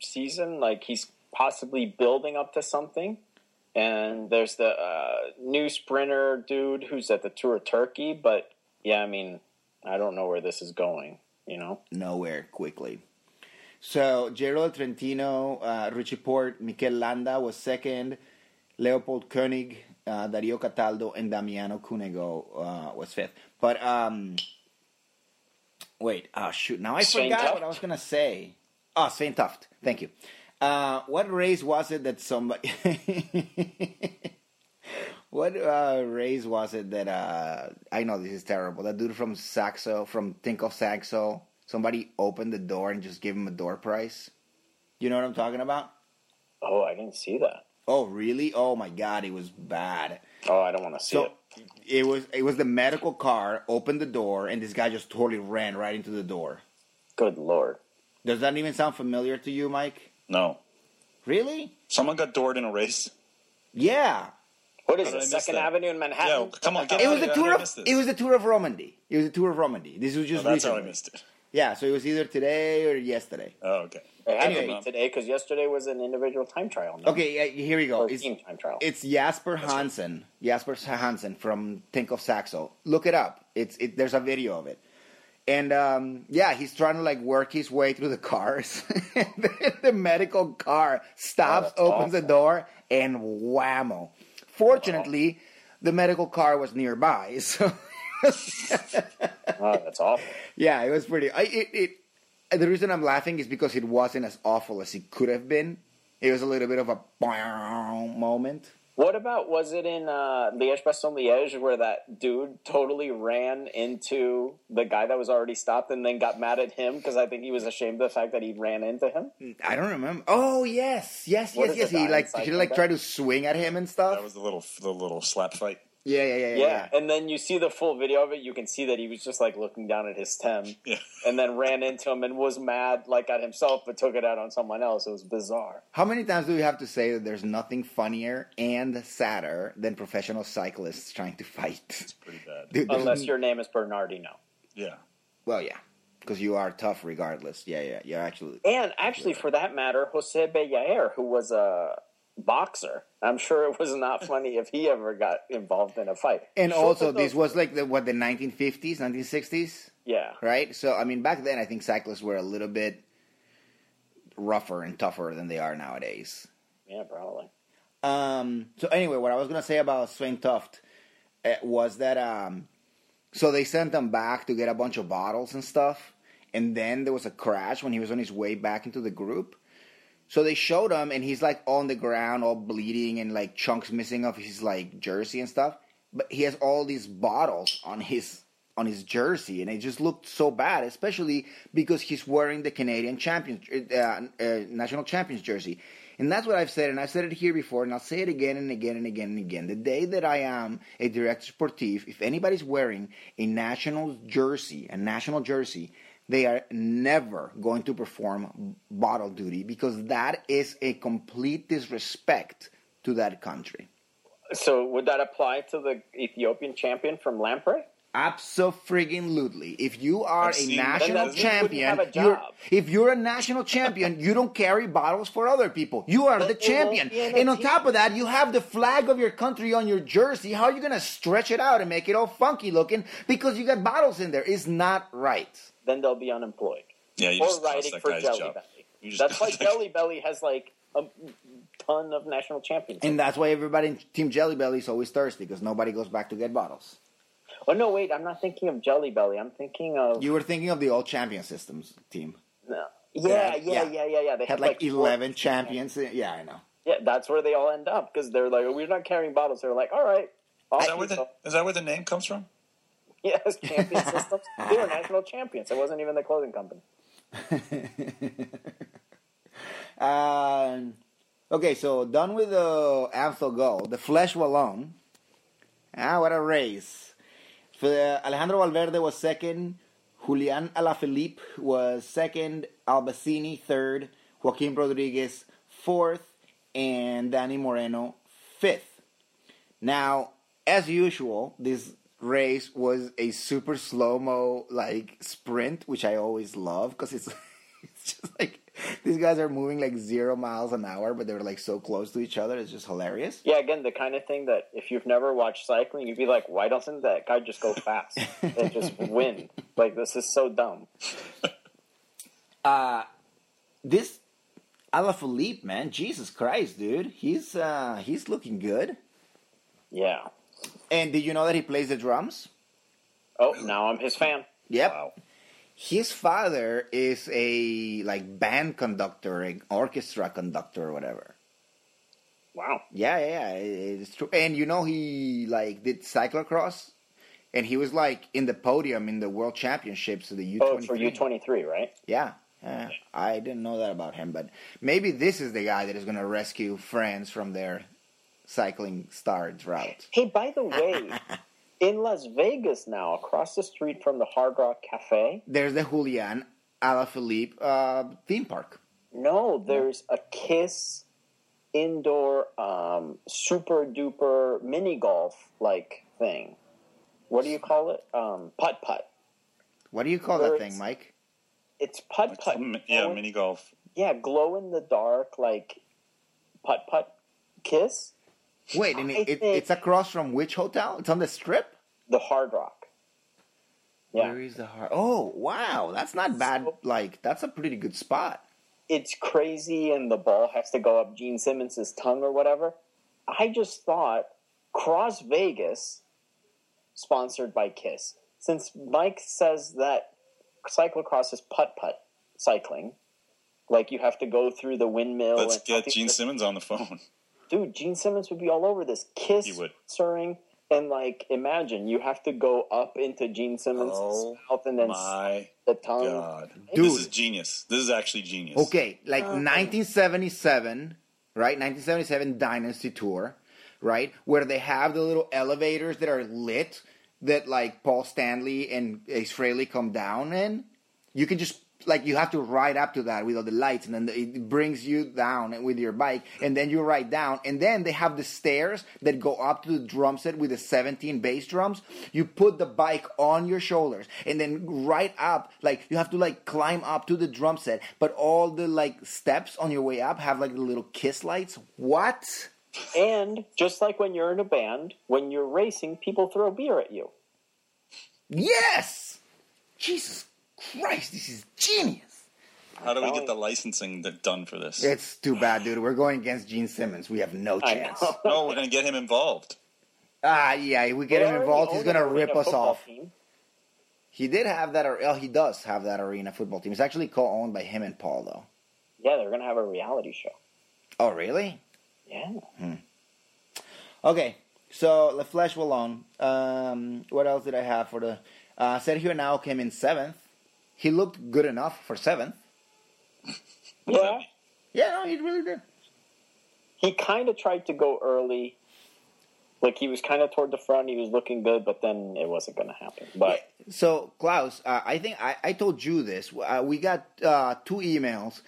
season. Like he's possibly building up to something. And there's the uh, new sprinter dude who's at the Tour of Turkey. But yeah, I mean, I don't know where this is going. You know, nowhere quickly. So Giro del Trentino, uh, Richie Porte, Mikel Landa was second, Leopold Koenig, uh, Dario Cataldo, and Damiano Cunego uh, was fifth. But um, wait, oh shoot! Now I forgot Tuft? what I was gonna say. Oh, Svein Tuft. Thank you. Uh, what race was it that somebody? what uh, race was it that uh, I know this is terrible? That dude from Saxo, from Tinkoff Saxo, somebody opened the door and just gave him a door prize. You know what I'm talking about? oh, I didn't see that. Oh, really? Oh my God, it was bad. Oh, I don't want to see So it. it was it was the medical car opened the door and this guy just totally ran right into the door. Good lord. Does that even sound familiar to you, Mike? No. Really? Someone got doored in a race. Yeah. What is it? Second that? Avenue in Manhattan? Yeah, come on, get It was of the tour of missed it was a tour of Romandy. It was the tour of Romandy. This was Oh, just that's how I missed it. Yeah, so it was either today or yesterday. Oh, okay. It had Anyway. to be today because yesterday was an individual time trial. No? Okay, yeah, here we go. Or It's, team time trial. it's Jesper Hansen. Jesper Hansen from Tinkoff Saxo. Look it up. It's it, there's a video of it. And um, yeah, he's trying to like work his way through the cars. the medical car stops, Oh, that's opens the door, and whammo. Fortunately, the medical car was nearby, so oh, that's awful. yeah, it was pretty. I, it, it the reason I'm laughing is because it wasn't as awful as it could have been. It was a little bit of a moment. What about was it in uh, Liège Bastogne Liège where that dude totally ran into the guy that was already stopped and then got mad at him because I think he was ashamed of the fact that he ran into him? I don't remember. Oh yes, yes, What yes, yes. He like he like the tried to swing at him and stuff. That was the little the little slap fight. Yeah, yeah, yeah, yeah. Yeah, yeah. and then you see the full video of it. You can see that he was just like looking down at his stem, Yeah. and then ran into him and was mad like at himself, but took it out on someone else. It was bizarre. How many times do we have to say that there's nothing funnier and sadder than professional cyclists trying to fight? It's pretty bad. Dude, Unless your name is Bernardino. Yeah. well, yeah, because you are tough regardless. Yeah, yeah, you're actually. And actually, for that matter, Jose Beyaert, who was a boxer, I'm sure it was not funny if he ever got involved in a fight. And also, this was like the what the 1950s, 1960s. yeah, right? So I mean, back then I think cyclists were a little bit rougher and tougher than they are nowadays. yeah, probably. Um, so anyway, what I was gonna say about Svein Tuft uh, was that um, so they sent him back to get a bunch of bottles and stuff, and then there was a crash when he was on his way back into the group. So they showed him, and he's like on the ground, all bleeding, and like chunks missing of his like jersey and stuff. But he has all these bottles on his on his jersey, and it just looked so bad, especially because he's wearing the Canadian champions, uh, uh, national champions jersey. And that's what I've said, and I've said it here before, and I'll say it again and again and again and again. The day that I am a director sportif, if anybody's wearing a national jersey, a national jersey, they are never going to perform bottle duty because that is a complete disrespect to that country. So would that apply to the Ethiopian champion from Lampre? Absolutely. If you are a national Then that champion, a you're, if you're a national champion, you don't carry bottles for other people. You are the But it won't champion. be in a And on top of that, you have the flag of your country on your jersey. How are you going to stretch it out and make it all funky looking because you got bottles in there? It's not right. Then they'll be unemployed. Yeah, you or just cost writing that for guy's Jelly job. Belly. That's why Jelly Belly has like a ton of national champions. And that's why everybody in Team Jelly Belly is always thirsty because nobody goes back to get bottles. Oh no, wait, I'm not thinking of Jelly Belly. I'm thinking of You were thinking of the old champion systems team. no. Yeah, Yeah, yeah, yeah. yeah, yeah, yeah. They Had like 11 champions. Yeah, I know. Yeah, that's where they all end up because they're like, we're not carrying bottles. They're like, all right, I'll Is that, where the, is that where the name comes from? yes, champion systems. They were national champions. It wasn't even the clothing company. Um, okay, so done with the Amstel Gold. The Flèche Wallonne. Ah, what a race. Alejandro Valverde was second. Julian Alaphilippe was second. Albasini third. Joaquin Rodriguez fourth. And Danny Moreno fifth. Now, as usual, this race was a super slow mo like sprint, which I always love because it's it's just like these guys are moving like zero miles an hour, but they're like so close to each other. It's just hilarious. Yeah, again, the kind of thing that if you've never watched cycling, you'd be like, why doesn't that guy just go fast and just win? Like, this is so dumb. Uh, this Alaphilippe, man, Jesus Christ, dude, he's uh he's looking good. Yeah. And did you know that he plays the drums? Oh, now I'm his fan. Yep. Wow. His father is a like band conductor, an orchestra conductor, or whatever. Wow. Yeah, yeah, yeah, it's true. And you know, he like did cyclocross, and he was like in the podium in the world championships of the U Oh, twenty for U23, right? Yeah, yeah. I didn't know that about him, but maybe this is the guy that is going to rescue France from their cycling stars route. Hey, by the way, in Las Vegas now, across the street from the Hard Rock Cafe, There's the Julian Alaphilippe uh, theme park. no, there's a Kiss indoor um, super duper mini golf like thing. What do you call it? Um, putt putt. What do you call Where that thing, Mike? It's putt putt. Yeah, mini golf. Yeah, glow in the dark like putt putt kiss. Wait, and I it, it, think- it's across from which hotel? It's on the strip. The Hard Rock. Yeah, Where is the Hard? Oh, wow, that's not bad. So- Like that's a pretty good spot. it's crazy, and the ball has to go up Gene Simmons' tongue or whatever. I just thought Cross Vegas, sponsored by Kiss, since Mike says that cyclocross is putt putt cycling, like you have to go through the windmill. Let's and get Gene Simmons on the phone. Dude, Gene Simmons would be all over this. Kiss He would. sponsoring, and like imagine you have to go up into Gene Simmons' Oh mouth and then My the tongue. God. Dude. This is genius. This is actually genius. Okay, like 1977, right? 1977 Dynasty Tour, right? Where they have the little elevators that are lit that like Paul Stanley and Ace Frehley come down in. You can just like you have to ride up to that with all the lights, and then it brings you down with your bike, and then you ride down, and then they have the stairs that go up to the drum set with the 17 bass drums. You put the bike on your shoulders, and then right up, like you have to like climb up to the drum set, but all the like steps on your way up have like the little kiss lights. What? And just like when you're in a band, when you're racing, people throw beer at you. Yes! Jesus Christ, this is genius. How do we get the licensing done for this? It's too bad, dude. We're going against Gene Simmons. We have no chance. know. no, we're going to get him involved. Ah, yeah. If we get They him involved, he's gonna rip us off. team. He did have that. Or oh, he does have that arena football team. It's actually co-owned by him and Paul, though. Yeah, they're gonna have a reality show. Oh, really? Yeah. Okay. So the Flèche Wallonne. Um, what else did I have for the? Uh, Sergio Henao came in seventh. He looked good enough for seventh. Yeah, Yeah, no, he really did. he kind of tried to go early. Like he was kind of toward the front. He was looking good, but then it wasn't going to happen. But So, Klaus, uh, I think I, I told you this. Uh, we got uh, two emails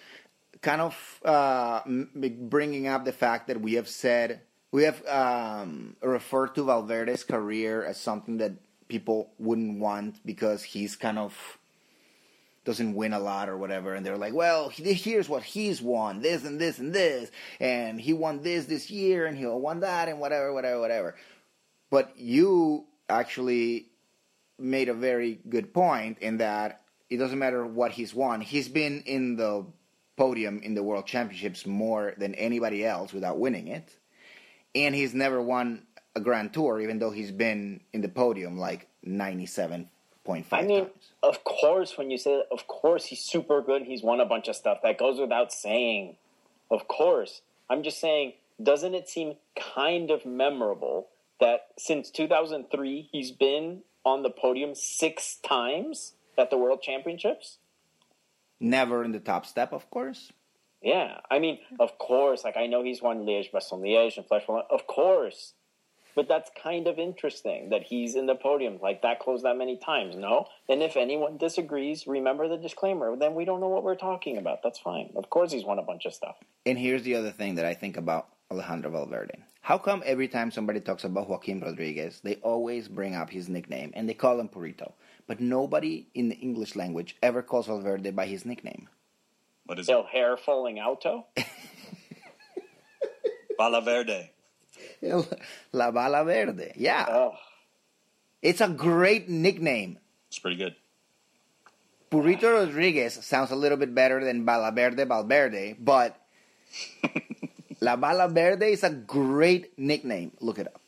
kind of uh, m- bringing up the fact that we have said, we have um, referred to Valverde's career as something that people wouldn't want because he's kind of doesn't win a lot or whatever and they're like well here's what he's won this and this and this and he won this this year and he'll won that and whatever whatever whatever but you actually made a very good point in that it doesn't matter what he's won. He's been in the podium in the World Championships more than anybody else without winning it. And he's never won a Grand Tour, even though he's been in the podium like 97.5 I mean, times. of course, when you say that, of course he's super good. He's won a bunch of stuff. That goes without saying. Of course. I'm just saying, doesn't it seem kind of memorable that since 2003 he's been on the podium six times at the World Championships? Never in the top step, of course. Yeah, I mean, of course. Like I know he's won Liège, Bastogne Liège, and Wallonne. Of course, but that's kind of interesting that he's in the podium like that close that many times. No, and if anyone disagrees, remember the disclaimer. Then we don't know what we're talking about. That's fine. Of course, he's won a bunch of stuff. And here's the other thing that I think about Alejandro Valverde. How come every time somebody talks about Joaquin Rodriguez, they always bring up his nickname and they call him Purito, but nobody in the English language ever calls Valverde by his nickname? What is El it? hair falling alto. Valaverde. La Bala Verde. Yeah. Oh, It's a great nickname. It's pretty good. Purito Rodriguez sounds a little bit better than Bala Verde Valverde, but La Bala Verde is a great nickname. Look it up.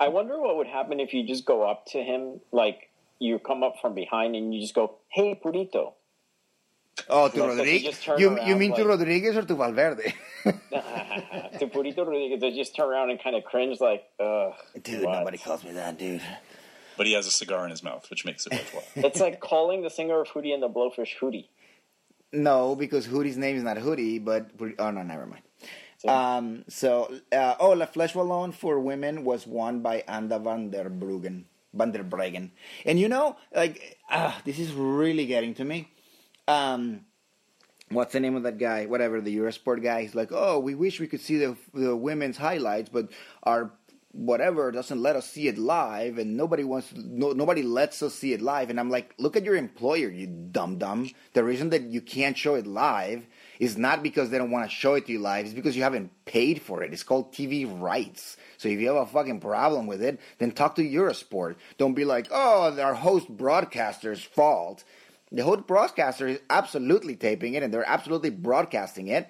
I wonder what would happen if you just go up to him, like you come up from behind and you just go, "Hey, Purito." Oh, to Like, Rodriguez? just You, around you mean to Rodriguez or to Valverde? to Purito Rodriguez, they just turn around and kind of cringe, like, "Ugh." dude, what? nobody calls me that, dude. But he has a cigar in his mouth, which makes it worthwhile. It's like calling the singer of Hootie and the Blowfish Hootie. No, because Hootie's name is not Hootie, but oh no, never mind. So- Um, so, uh, oh, La Flèche Wallonne for women was won by Anda van der Bruggen, van der Breggen. And you know, like, ah, this is really getting to me. Um, what's the name of that guy? Whatever, the Eurosport guy. He's like, oh, we wish we could see the, the women's highlights, but our whatever doesn't let us see it live, and nobody wants, to, no, nobody lets us see it live. And I'm like, look at your employer, you dumb dumb. The reason that you can't show it live is not because they don't want to show it to you live. It's because you haven't paid for it. It's called TV rights. So if you have a fucking problem with it, then talk to Eurosport. Don't be like, oh, our host broadcaster's fault. The host broadcaster is absolutely taping it, and they're absolutely broadcasting it.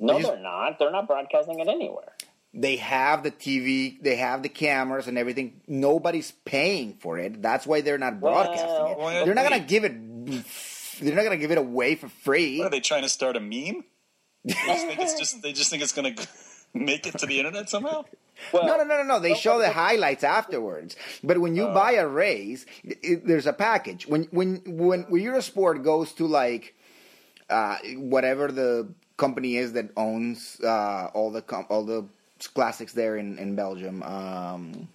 No, They just- they're not. They're not broadcasting it anywhere. They have the TV, they have the cameras and everything. Nobody's paying for it. That's why they're not broadcasting it. Well, they're not gonna give it. They're not gonna give it away for free. What are they trying to start a meme? They just think it's just they just think it's gonna make it to the internet somehow. Well, No, no, no, no, no. They show the highlights afterwards. But when you buy a race, it, there's a package. When when when when Eurosport goes to like uh, whatever the company is that owns uh, all the com- all the classics there in in Belgium, um,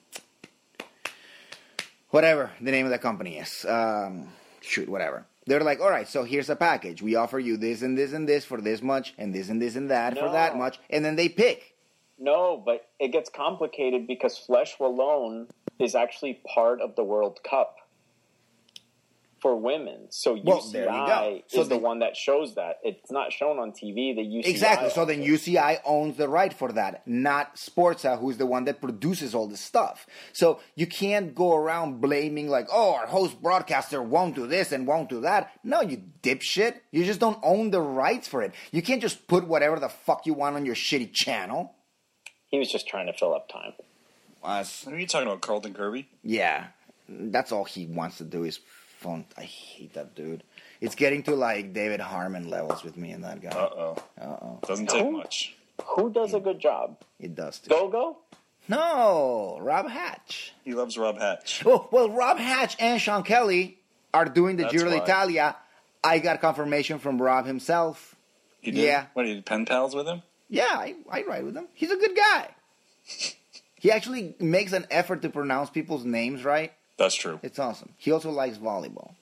whatever the name of the company is, um, shoot, whatever. They're like, all right, so here's a package. We offer you this and this and this for this much, and this and this and that for that much, and then they pick. No, but it gets complicated because Flèche Wallonne is actually part of the World Cup for women. So UCI Well, there you go. So is the one that shows that. It's not shown on TV. The UCI Exactly. So then. UCI owns the right for that, not Sporza, who's the one that produces all this stuff. So you can't go around blaming like, oh, our host broadcaster won't do this and won't do that. No, you dipshit. You just don't own the rights for it. You can't just put whatever the fuck you want on your shitty channel. he was just trying to fill up time. Us. What are you talking about, Carlton Kirby? Yeah, that's all he wants to do is phone. I hate that dude. It's getting to like David Harmon levels with me and that guy. Uh oh. Uh oh. Doesn't take much. Who does a good job? It does. Too. Go go. No, Rob Hatch. He loves Rob Hatch. Oh, well, Rob Hatch and Sean Kelly are doing the That's Giro d'Italia. I got confirmation from Rob himself. You did? Yeah. What are you pen pals with him? Yeah, I, I ride with him. He's a good guy. He actually makes an effort to pronounce people's names right. That's true. It's awesome. He also likes volleyball.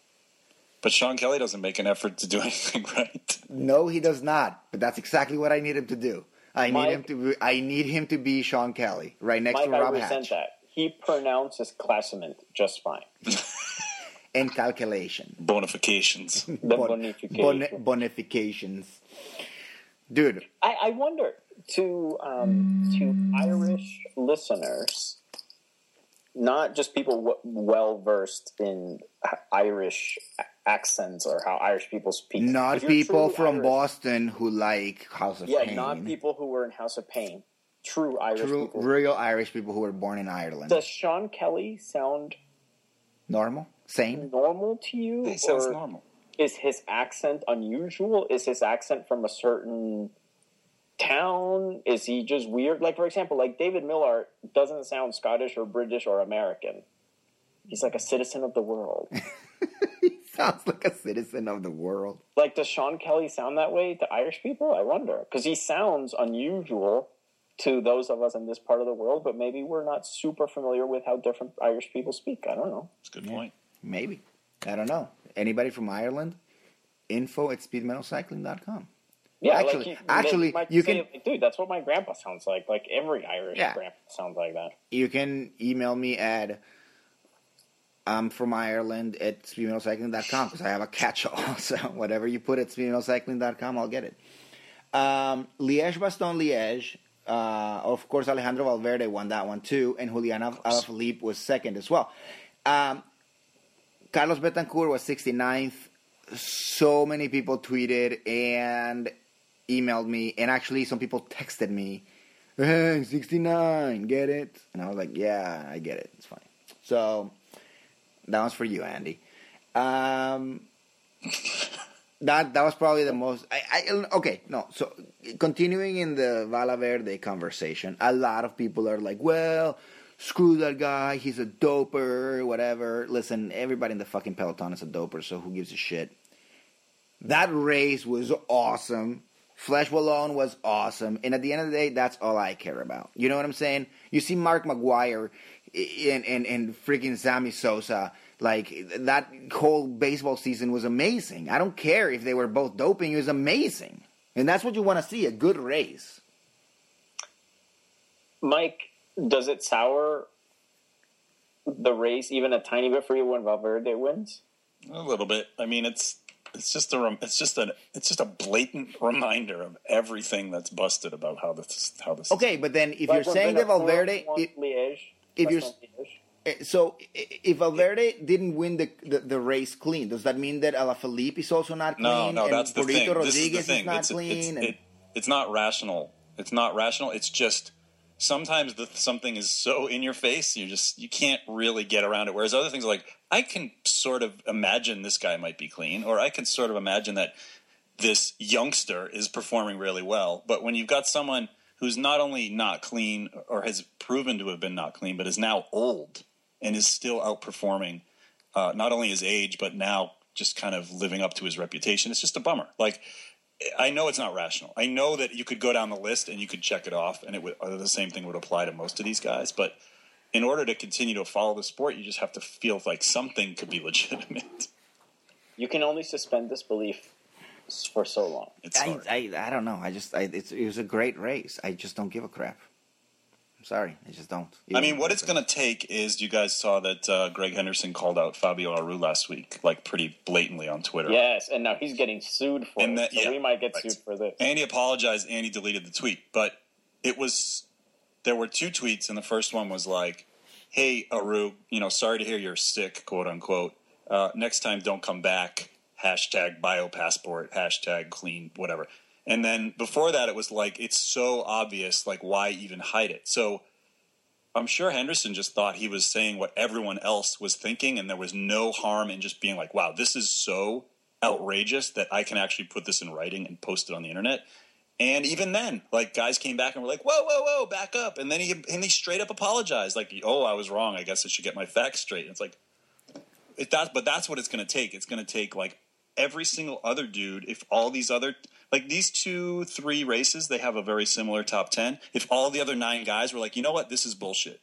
But Sean Kelly doesn't make an effort to do anything right. No, he does not. But that's exactly what I need him to do. I need Mike- him to. Be, I need him to be Sean Kelly right next Mike, to I Rob resent Hatch. that. He pronounces classement just fine. And calculation. Bonifications. The Bon- bonification. bon- bonifications. Dude, I, I wonder to um, to Irish listeners, not just people w- well versed in h- Irish accents or how Irish people speak. not people from Irish- Boston who like House of Yeah, Pain. Yeah, not people who were in House of Pain. True Irish True, people. real Irish people who were born in Ireland. Does Sean Kelly sound Normal, sane. normal to you? he sounds normal. Is his accent unusual? Is his accent from a certain town? Is he just weird? Like, for example, like David Millar doesn't sound Scottish or British or American. He's like a citizen of the world. he sounds like a citizen of the world. like, does Sean Kelly sound that way to Irish people? I wonder. Because he sounds unusual to those of us in this part of the world, but maybe we're not super familiar with how different Irish people speak. I don't know. That's a good point. Maybe. I don't know. Anybody from Ireland? Info at speedmetalcycling.com. Yeah, Actually- like you, actually, you say, can- dude, that's what my grandpa sounds like. Like every Irish Yeah. grandpa sounds like that. You can email me at I'm from Ireland at speedmetalcycling.com because I have a catch-all. So whatever you put at speedmetalcycling.com, I'll get it. Um, Liège Bastogne Liège. Uh, of course, Alejandro Valverde won that one too, and Julian Al- Alaphilippe was second as well. Um, Carlos Betancur was 69th. So many people tweeted and emailed me, and actually some people texted me, "Hey, 69, get it?" And I was like, "Yeah, I get it. It's fine." So that was for you, Andy. Um, that that was probably the most. I, I okay, no. So continuing in the Valaverde conversation, a lot of people are like, "Well, screw that guy. He's a doper, whatever." Listen, everybody in the fucking peloton is a doper, so who gives a shit? That race was awesome. Flèche Wallonne was awesome, and at the end of the day, that's all I care about. You know what I'm saying? You see Mark McGwire and and and freaking Sammy Sosa. Like that whole baseball season was amazing. I don't care if they were both doping; it was amazing, and that's what you want to see—a good race. Mike, does it sour the race even a tiny bit for you when Valverde wins? A little bit. I mean, it's it's just a it's just a it's just a blatant reminder of everything that's busted about how this how this. Okay, but then if Like you're saying that Valverde, won it, Liège, if you're- Bastogne Liège. Eh, So if Valverde didn't win the, the, the race clean, does that mean that Alaphilippe is also not clean? No, no, and that's the Burrito thing. Rodriguez this is the thing. not it's, clean? it's, and- it, it's not rational. It's not rational. It's just sometimes the, something is so in your face, you just you can't really get around it. Whereas other things are like I can sort of imagine this guy might be clean, or I can sort of imagine that this youngster is performing really well. But when you've got someone who's not only not clean or has proven to have been not clean, but is now old and is still outperforming uh, not only his age, but now just kind of living up to his reputation, it's just a bummer. Like, I know it's not rational. I know that you could go down the list and you could check it off, and it would, uh, the same thing would apply to most of these guys. But in order to continue to follow the sport, you just have to feel like something could be legitimate. You can only suspend disbelief s- for so long. It's I. I, I don't know. I just I, it's, it was a great race. I just don't give a crap. I'm sorry, I just don't. I mean, what it's going to take is you guys saw that uh, Greg Henderson called out Fabio Aru last week, like pretty blatantly on Twitter. Yes, and now he's getting sued for And it. that- so yeah, we might get right. sued for this. Andy apologized. Andy deleted the tweet, but it was there were two tweets, and the first one was like, "Hey Aru, you know, sorry to hear you're sick, quote unquote. Uh, next time, don't come back. Hashtag biopassport. Hashtag clean. Whatever." And then before that, it was like it's so obvious. Like, why even hide it? So. I'm sure Henderson just thought he was saying what everyone else was thinking, and there was no harm in just being like, wow, this is so outrageous that I can actually put this in writing and post it on the internet. And even then, like guys came back and were like, "Whoa, whoa, whoa, back up!" And then he and he straight up apologized, like, "Oh, I was wrong. I guess I should get my facts straight." And it's like, it, that, but that's what it's going to take. It's going to take like every single other dude. If all these other like these two, three races, they have a very similar top ten. If all the other nine guys were like, you know what, this is bullshit,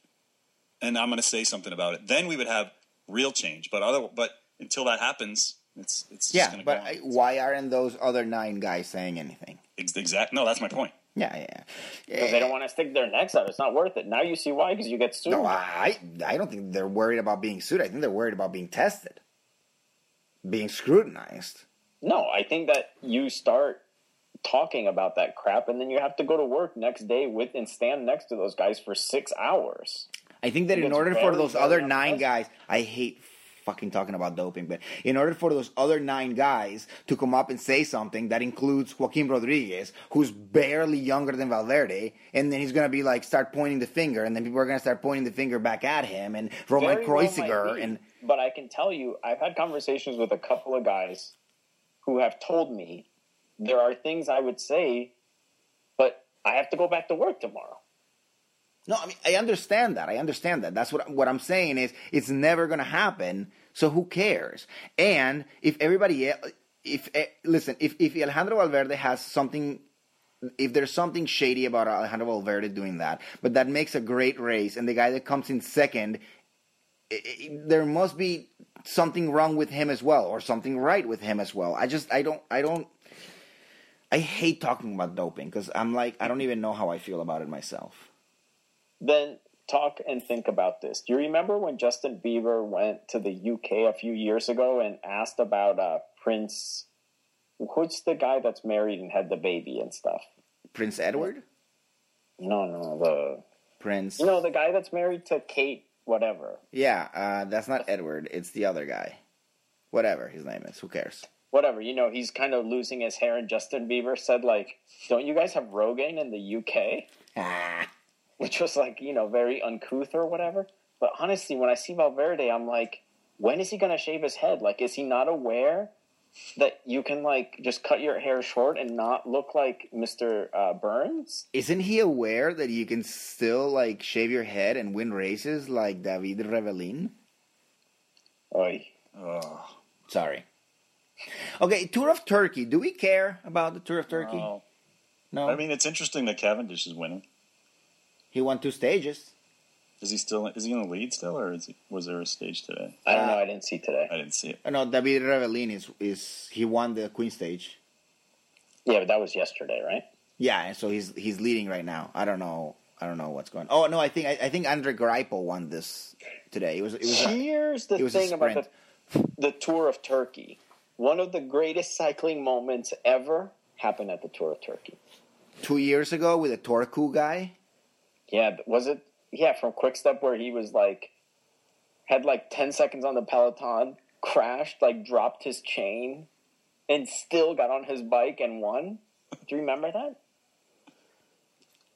and I'm going to say something about it, then we would have real change. But other, but until that happens, it's it's Yeah, gonna but go on. I- why aren't those other nine guys saying anything? Ex- exact. No, that's my point. Yeah, yeah. Because they don't want to stick their necks out. It's not worth it. Now you see why, because you get sued. No, I I don't think they're worried about being sued. I think they're worried about being tested, being scrutinized. No, I think that you start talking about that crap, and then you have to go to work next day with and stand next to those guys for six hours. I think that in order for those other nine guys, I hate fucking talking about doping, but in order for those other nine guys to come up and say something that includes Joaquin Rodriguez, who's barely younger than Valverde, and then he's gonna be like start pointing the finger, and then people are gonna start pointing the finger back at him, and Roman well Kreuziger, be, and but I can tell you, I've had conversations with a couple of guys who have told me there are things I would say, but I have to go back to work tomorrow. No, I mean I understand that. I understand that. That's what what I'm saying is it's never going to happen. So who cares? And if everybody, if eh, listen, if if Alejandro Valverde has something, if there's something shady about Alejandro Valverde doing that, but that makes a great race, and the guy that comes in second, i i there must be something wrong with him as well, or something right with him as well. I just I don't I don't. I hate talking about doping because I'm like I don't even know how I feel about it myself. Then talk and think about this. Do you remember when Justin Bieber went to the UK a few years ago and asked about uh, Prince? Who's the guy that's married and had the baby and stuff? Prince Edward. No, no, the Prince. you know the guy that's married to Kate, whatever, Yeah, uh, that's not Edward. It's the other guy. Whatever his name is. Who cares? whatever. You know, he's kind of losing his hair, and Justin Bieber said like, "Don't you guys have Rogaine in the UK?" Which was like you know very uncouth or whatever. But honestly, when I see Valverde, I'm like, when is he gonna shave his head? Like, is he not aware? That you can like just cut your hair short and not look like Mr. Uh, Burns. isn't he aware that you can still like shave your head and win races like David Rebellin? Oy. Oh, Sorry. Okay, Tour of Turkey. Do we care about the Tour of Turkey? no. no. I mean, it's interesting that Cavendish is winning. He won two stages. Is he still? Is he in the lead still, or is he, was there a stage today? I don't know. I didn't see today. I didn't see it. Oh, no, David Rebellin is is he won the Queen stage. Yeah, but that was yesterday, right? Yeah, and so he's he's leading right now. I don't know. I don't know what's going. On. Oh no, I think I, I think Andre Greipel won this today. It was it was. a- the it was thing about the, the Tour of Turkey. One of the greatest cycling moments ever happened at the Tour of Turkey. two years ago with a Torku guy. Yeah, was it? Yeah, from Quickstep where he was like, had like 10 seconds on the Peloton, crashed, like dropped his chain, and still got on his bike and won. Do you remember that?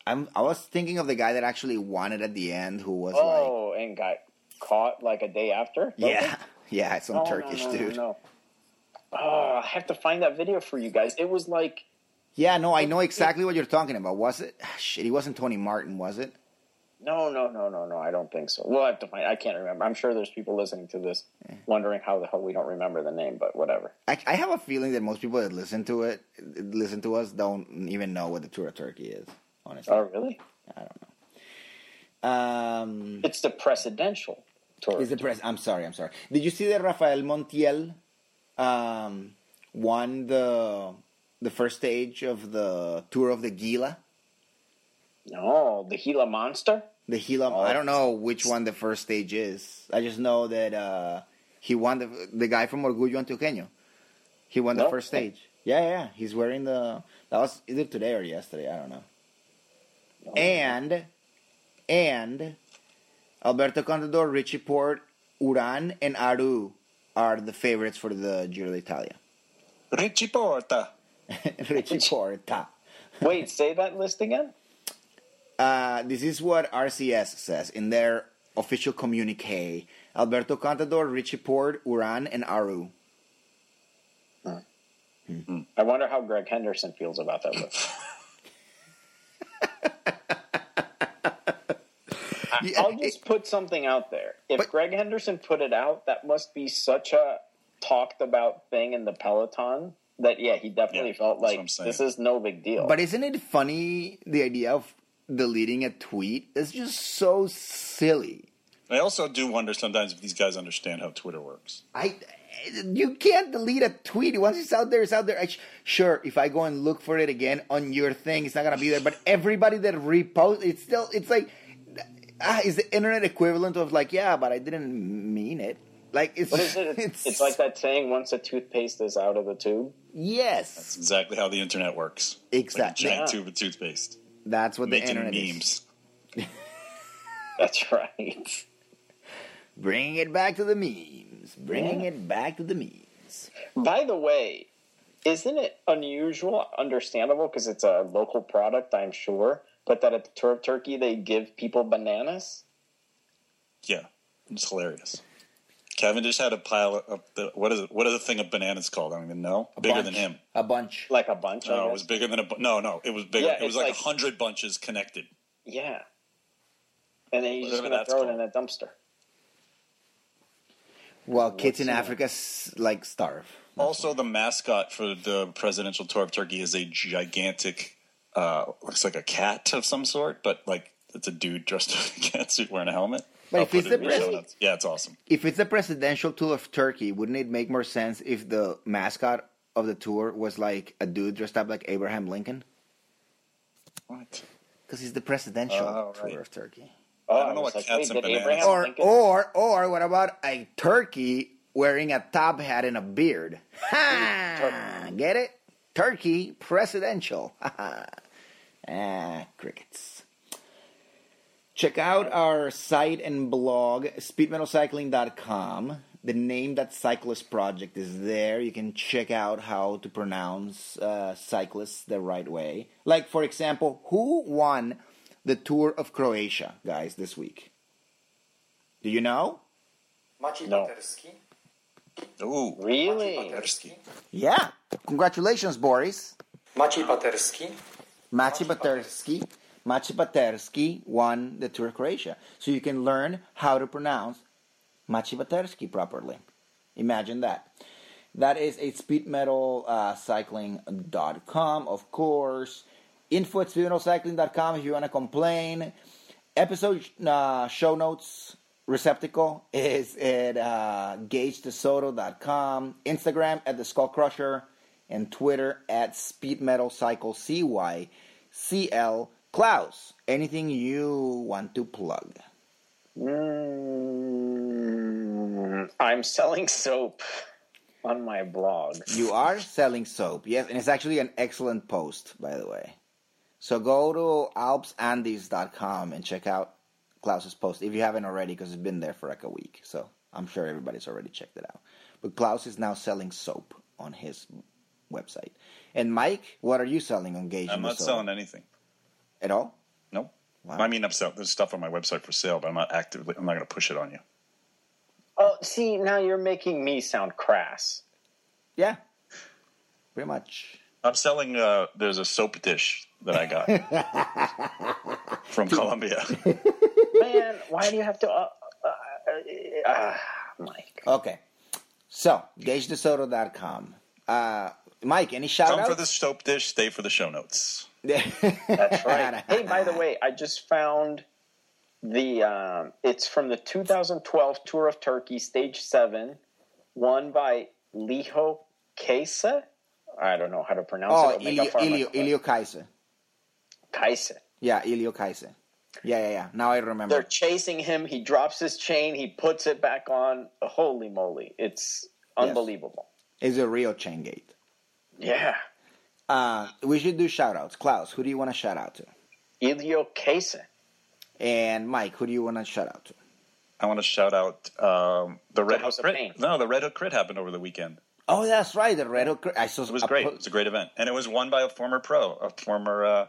I'm I was thinking of the guy that actually won it at the end, who was like, Oh, and got caught like a day after? yeah, yeah, some No, no, Turkish no, no, dude. No, Oh, I have to find that video for you guys. It was like Yeah, no, I know exactly what you're talking about. Was it? Shit, he wasn't Tony Martin, was it? No, no, no, no, no. I don't think so. We'll have to find. I can't remember. I'm sure there's people listening to this wondering how the hell we don't remember the name, but whatever. I, I have a feeling that most people that listen to it, listen to us, don't even know what the Tour of Turkey is. Honestly, Oh, really? I don't know. Um, It's the presidential tour. is the press? I'm sorry, I'm sorry. Did you see that Rafael Montiel um, won the the first stage of the Tour of the Gila? no, the Gila Monster. The Gila. Oh. I don't know which one the first stage is. I just know that uh, he won the the guy from Orgullo Antioqueño. He won the No. first stage. Yeah, yeah. He's wearing the. That was either today or yesterday. I don't know. And and Alberto Contador, Richie Porte, Uran, and Aru are the favorites for the Giro d'Italia. Richie Porta. Richie Porta. Wait, say that list again. Uh, this is what RCS says in their official communique: Alberto Contador, Richie Porte, Uran, and Aru. Hmm. hmm. I wonder how Greg Henderson feels about that list. I'll just put something out there. If but, Greg Henderson put it out, that must be such a talked about thing in the Peloton that yeah, he definitely Yeah, felt like this is no big deal. But isn't it funny the idea of deleting a tweet? It's just so silly. I also do wonder sometimes if these guys understand how Twitter works. I you can't delete a tweet once it's out there. It's out there. I, sure, if I go and look for it again on your thing, it's not gonna be there. But everybody that reposts, it's still. It's like, ah, is the internet equivalent of like, yeah, but I didn't mean it. Like it's what is it? It's, it's like that saying: once the toothpaste is out of the tube. Yes, that's exactly how the internet works. Like a Exactly. giant Yeah. tube of toothpaste. that's what the internet memes. is. That's right. Bringing it back to the memes. Bringing it back to the memes. By the way, isn't it unusual, understandable because it's a local product, I'm sure, but that at the Tour of Turkey they give people bananas? Yeah, it's hilarious. Cavendish had a pile of the what is it? What is the thing of bananas called? I don't even know. A bigger bunch. than him. A bunch. Like a bunch. I No, it was bigger than a. bu- No, no, it was bigger. Yeah, it was like a like- hundred bunches connected. Yeah. And then you're just going to that's throw it in a dumpster. Well, kids in What's in it? Africa like starve. Also, the mascot for the presidential tour of Turkey is a gigantic, uh, looks like a cat of some sort, but like it's a dude dressed in a cat suit wearing a helmet. But I'll if it's it the in the show pres- yeah, it's awesome. If it's the presidential tour of Turkey, wouldn't it make more sense if the mascot of the tour was like a dude dressed up like Abraham Lincoln? What? Because he's the presidential Oh, tour right. of Turkey. Oh, I don't know what like, cats wait, and bananas- Or Lincoln- or or what about a turkey wearing a top hat and a beard? Ha! Get it? Turkey presidential. ah, crickets. Check out our site and blog, speedmetalcycling.com. The name that cyclist project is there. You can check out how to pronounce uh, cyclists the right way. Like, for example, who won the Tour of Croatia, guys, this week? Do you know? Maciej No. Paterski. Ooh, Really? Paterski. Yeah. Congratulations, Boris. Maciej Paterski. Maciej Paterski. Maciej won the Tour of Croatia. So you can learn how to pronounce Maciej properly. Imagine that. That is at speedmetalcycling.com, of course. Info at speedmetalcycling.com if you want to complain. Episode uh, show notes receptacle is at uh, gagedesoto.com, Instagram at the Skull Crusher, and Twitter at speedmetalcycle CL Klaus. Anything you want to plug? Mm, I'm selling soap on my blog. You are selling soap, yes, and it's actually an excellent post, by the way. So go to alpsandes.com and check out Klaus's post if you haven't already, because it's been there for like a week. So I'm sure everybody's already checked it out. But Klaus is now selling soap on his website. And Mike, what are you selling on Gage? I'm not Minnesota? selling anything. At all. No. Wow. I mean, I'm selling. There's stuff on my website for sale, but I'm not actively. I'm not going to push it on you. Oh, see, now you're making me sound crass. Yeah, pretty much. I'm selling. Uh, there's a soap dish that I got from Colombia. Man, why do you have to. Uh, uh, uh, uh, Mike. Okay, so gagedesoto.com. Uh, Mike, any shout Come outs? for the soap dish. Stay for the show notes. That's right. hey, by the way, I just found the. Um, it's from the 2012 Tour of Turkey, Stage Seven, won by Liho Kesa. I don't know how to pronounce Oh, it. Omega Ilio, Ilio, Ilio Kaiser. Kaiser. Yeah, Ilio Kaiser. Yeah, yeah, yeah. Now I remember. They're chasing him. He drops his chain. He puts it back on. Holy moly! It's unbelievable. It's a real chain gate. Yeah. Uh, we should do shout outs. Klaus, who do you want to shout out to? Ilio Kesa. And Mike, who do you want to shout out to? I want to shout out um, the Red Hook House Crit. Pain. No, the Red Hook Crit happened over the weekend. Oh, that's right. The Red Hook. I saw. It was great. It's a great event, and it was won by a former pro, a former uh,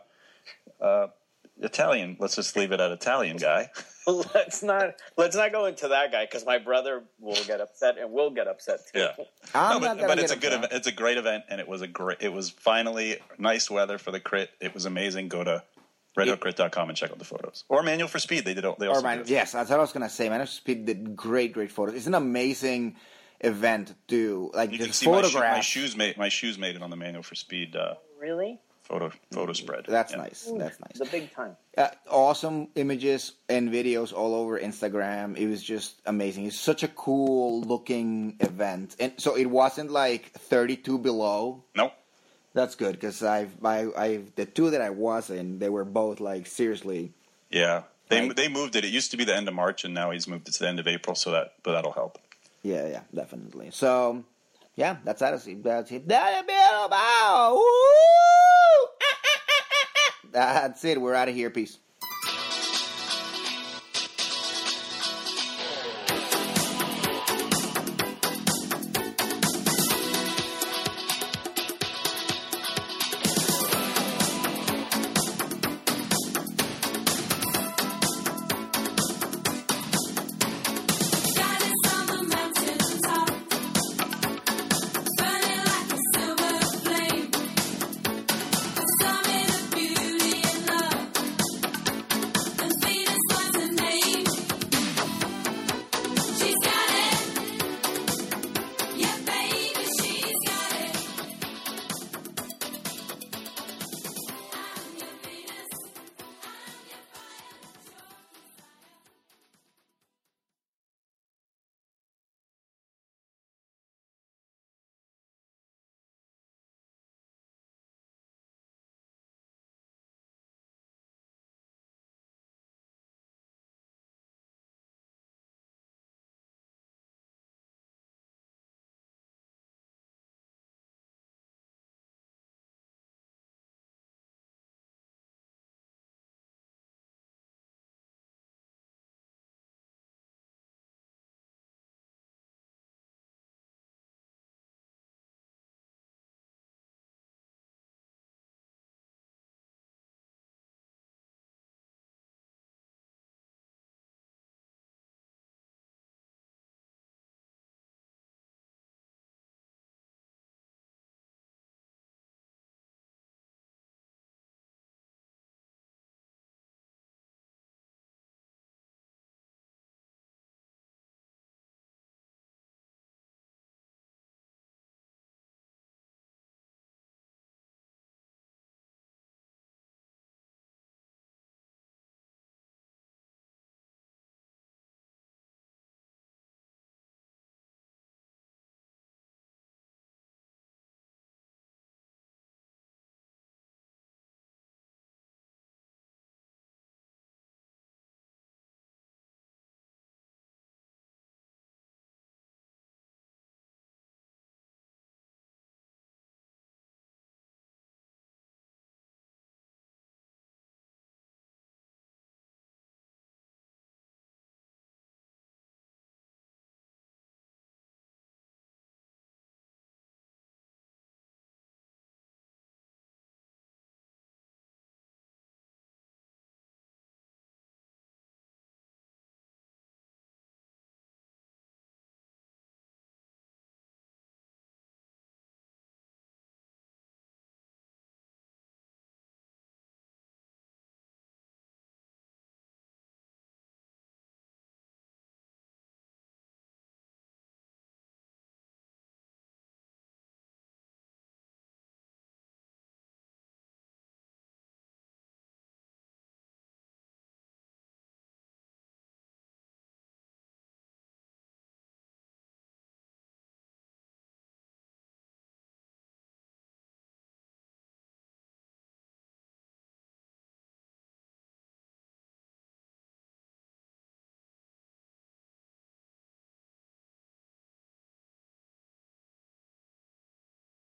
uh, Italian. Let's just leave it at Italian guy. let's not let's not go into that guy because my brother will get upset and we'll get upset too. Yeah. I'm no, but, gonna but get it's a good event. It's a great event, and it was a great. It was finally nice weather for the crit. It was amazing. Go to RedHookCrit.com and check out the photos. Or Manual for Speed. They did. They also Or man, did. yes, that's what I was gonna say. Man, Speed did great, great photos. It's an amazing event too. Like You the can see my, shoe, my shoes made my shoes made it on the Manual for Speed uh, Really? Photo photo spread. That's Yeah. nice. That's nice. The big time. uh, awesome images and videos all over Instagram. It was just amazing. It's such a cool looking event, and so it wasn't like 32 below. Nope. That's good because I've I, I the two that I was in, they were both like seriously. Yeah. They Right. they moved it. It used to be the end of March, and now he's moved it to the end of April. So that but that'll help. Yeah, yeah, definitely. So, yeah, that's it. That's it. That's it. We're out of here. Peace.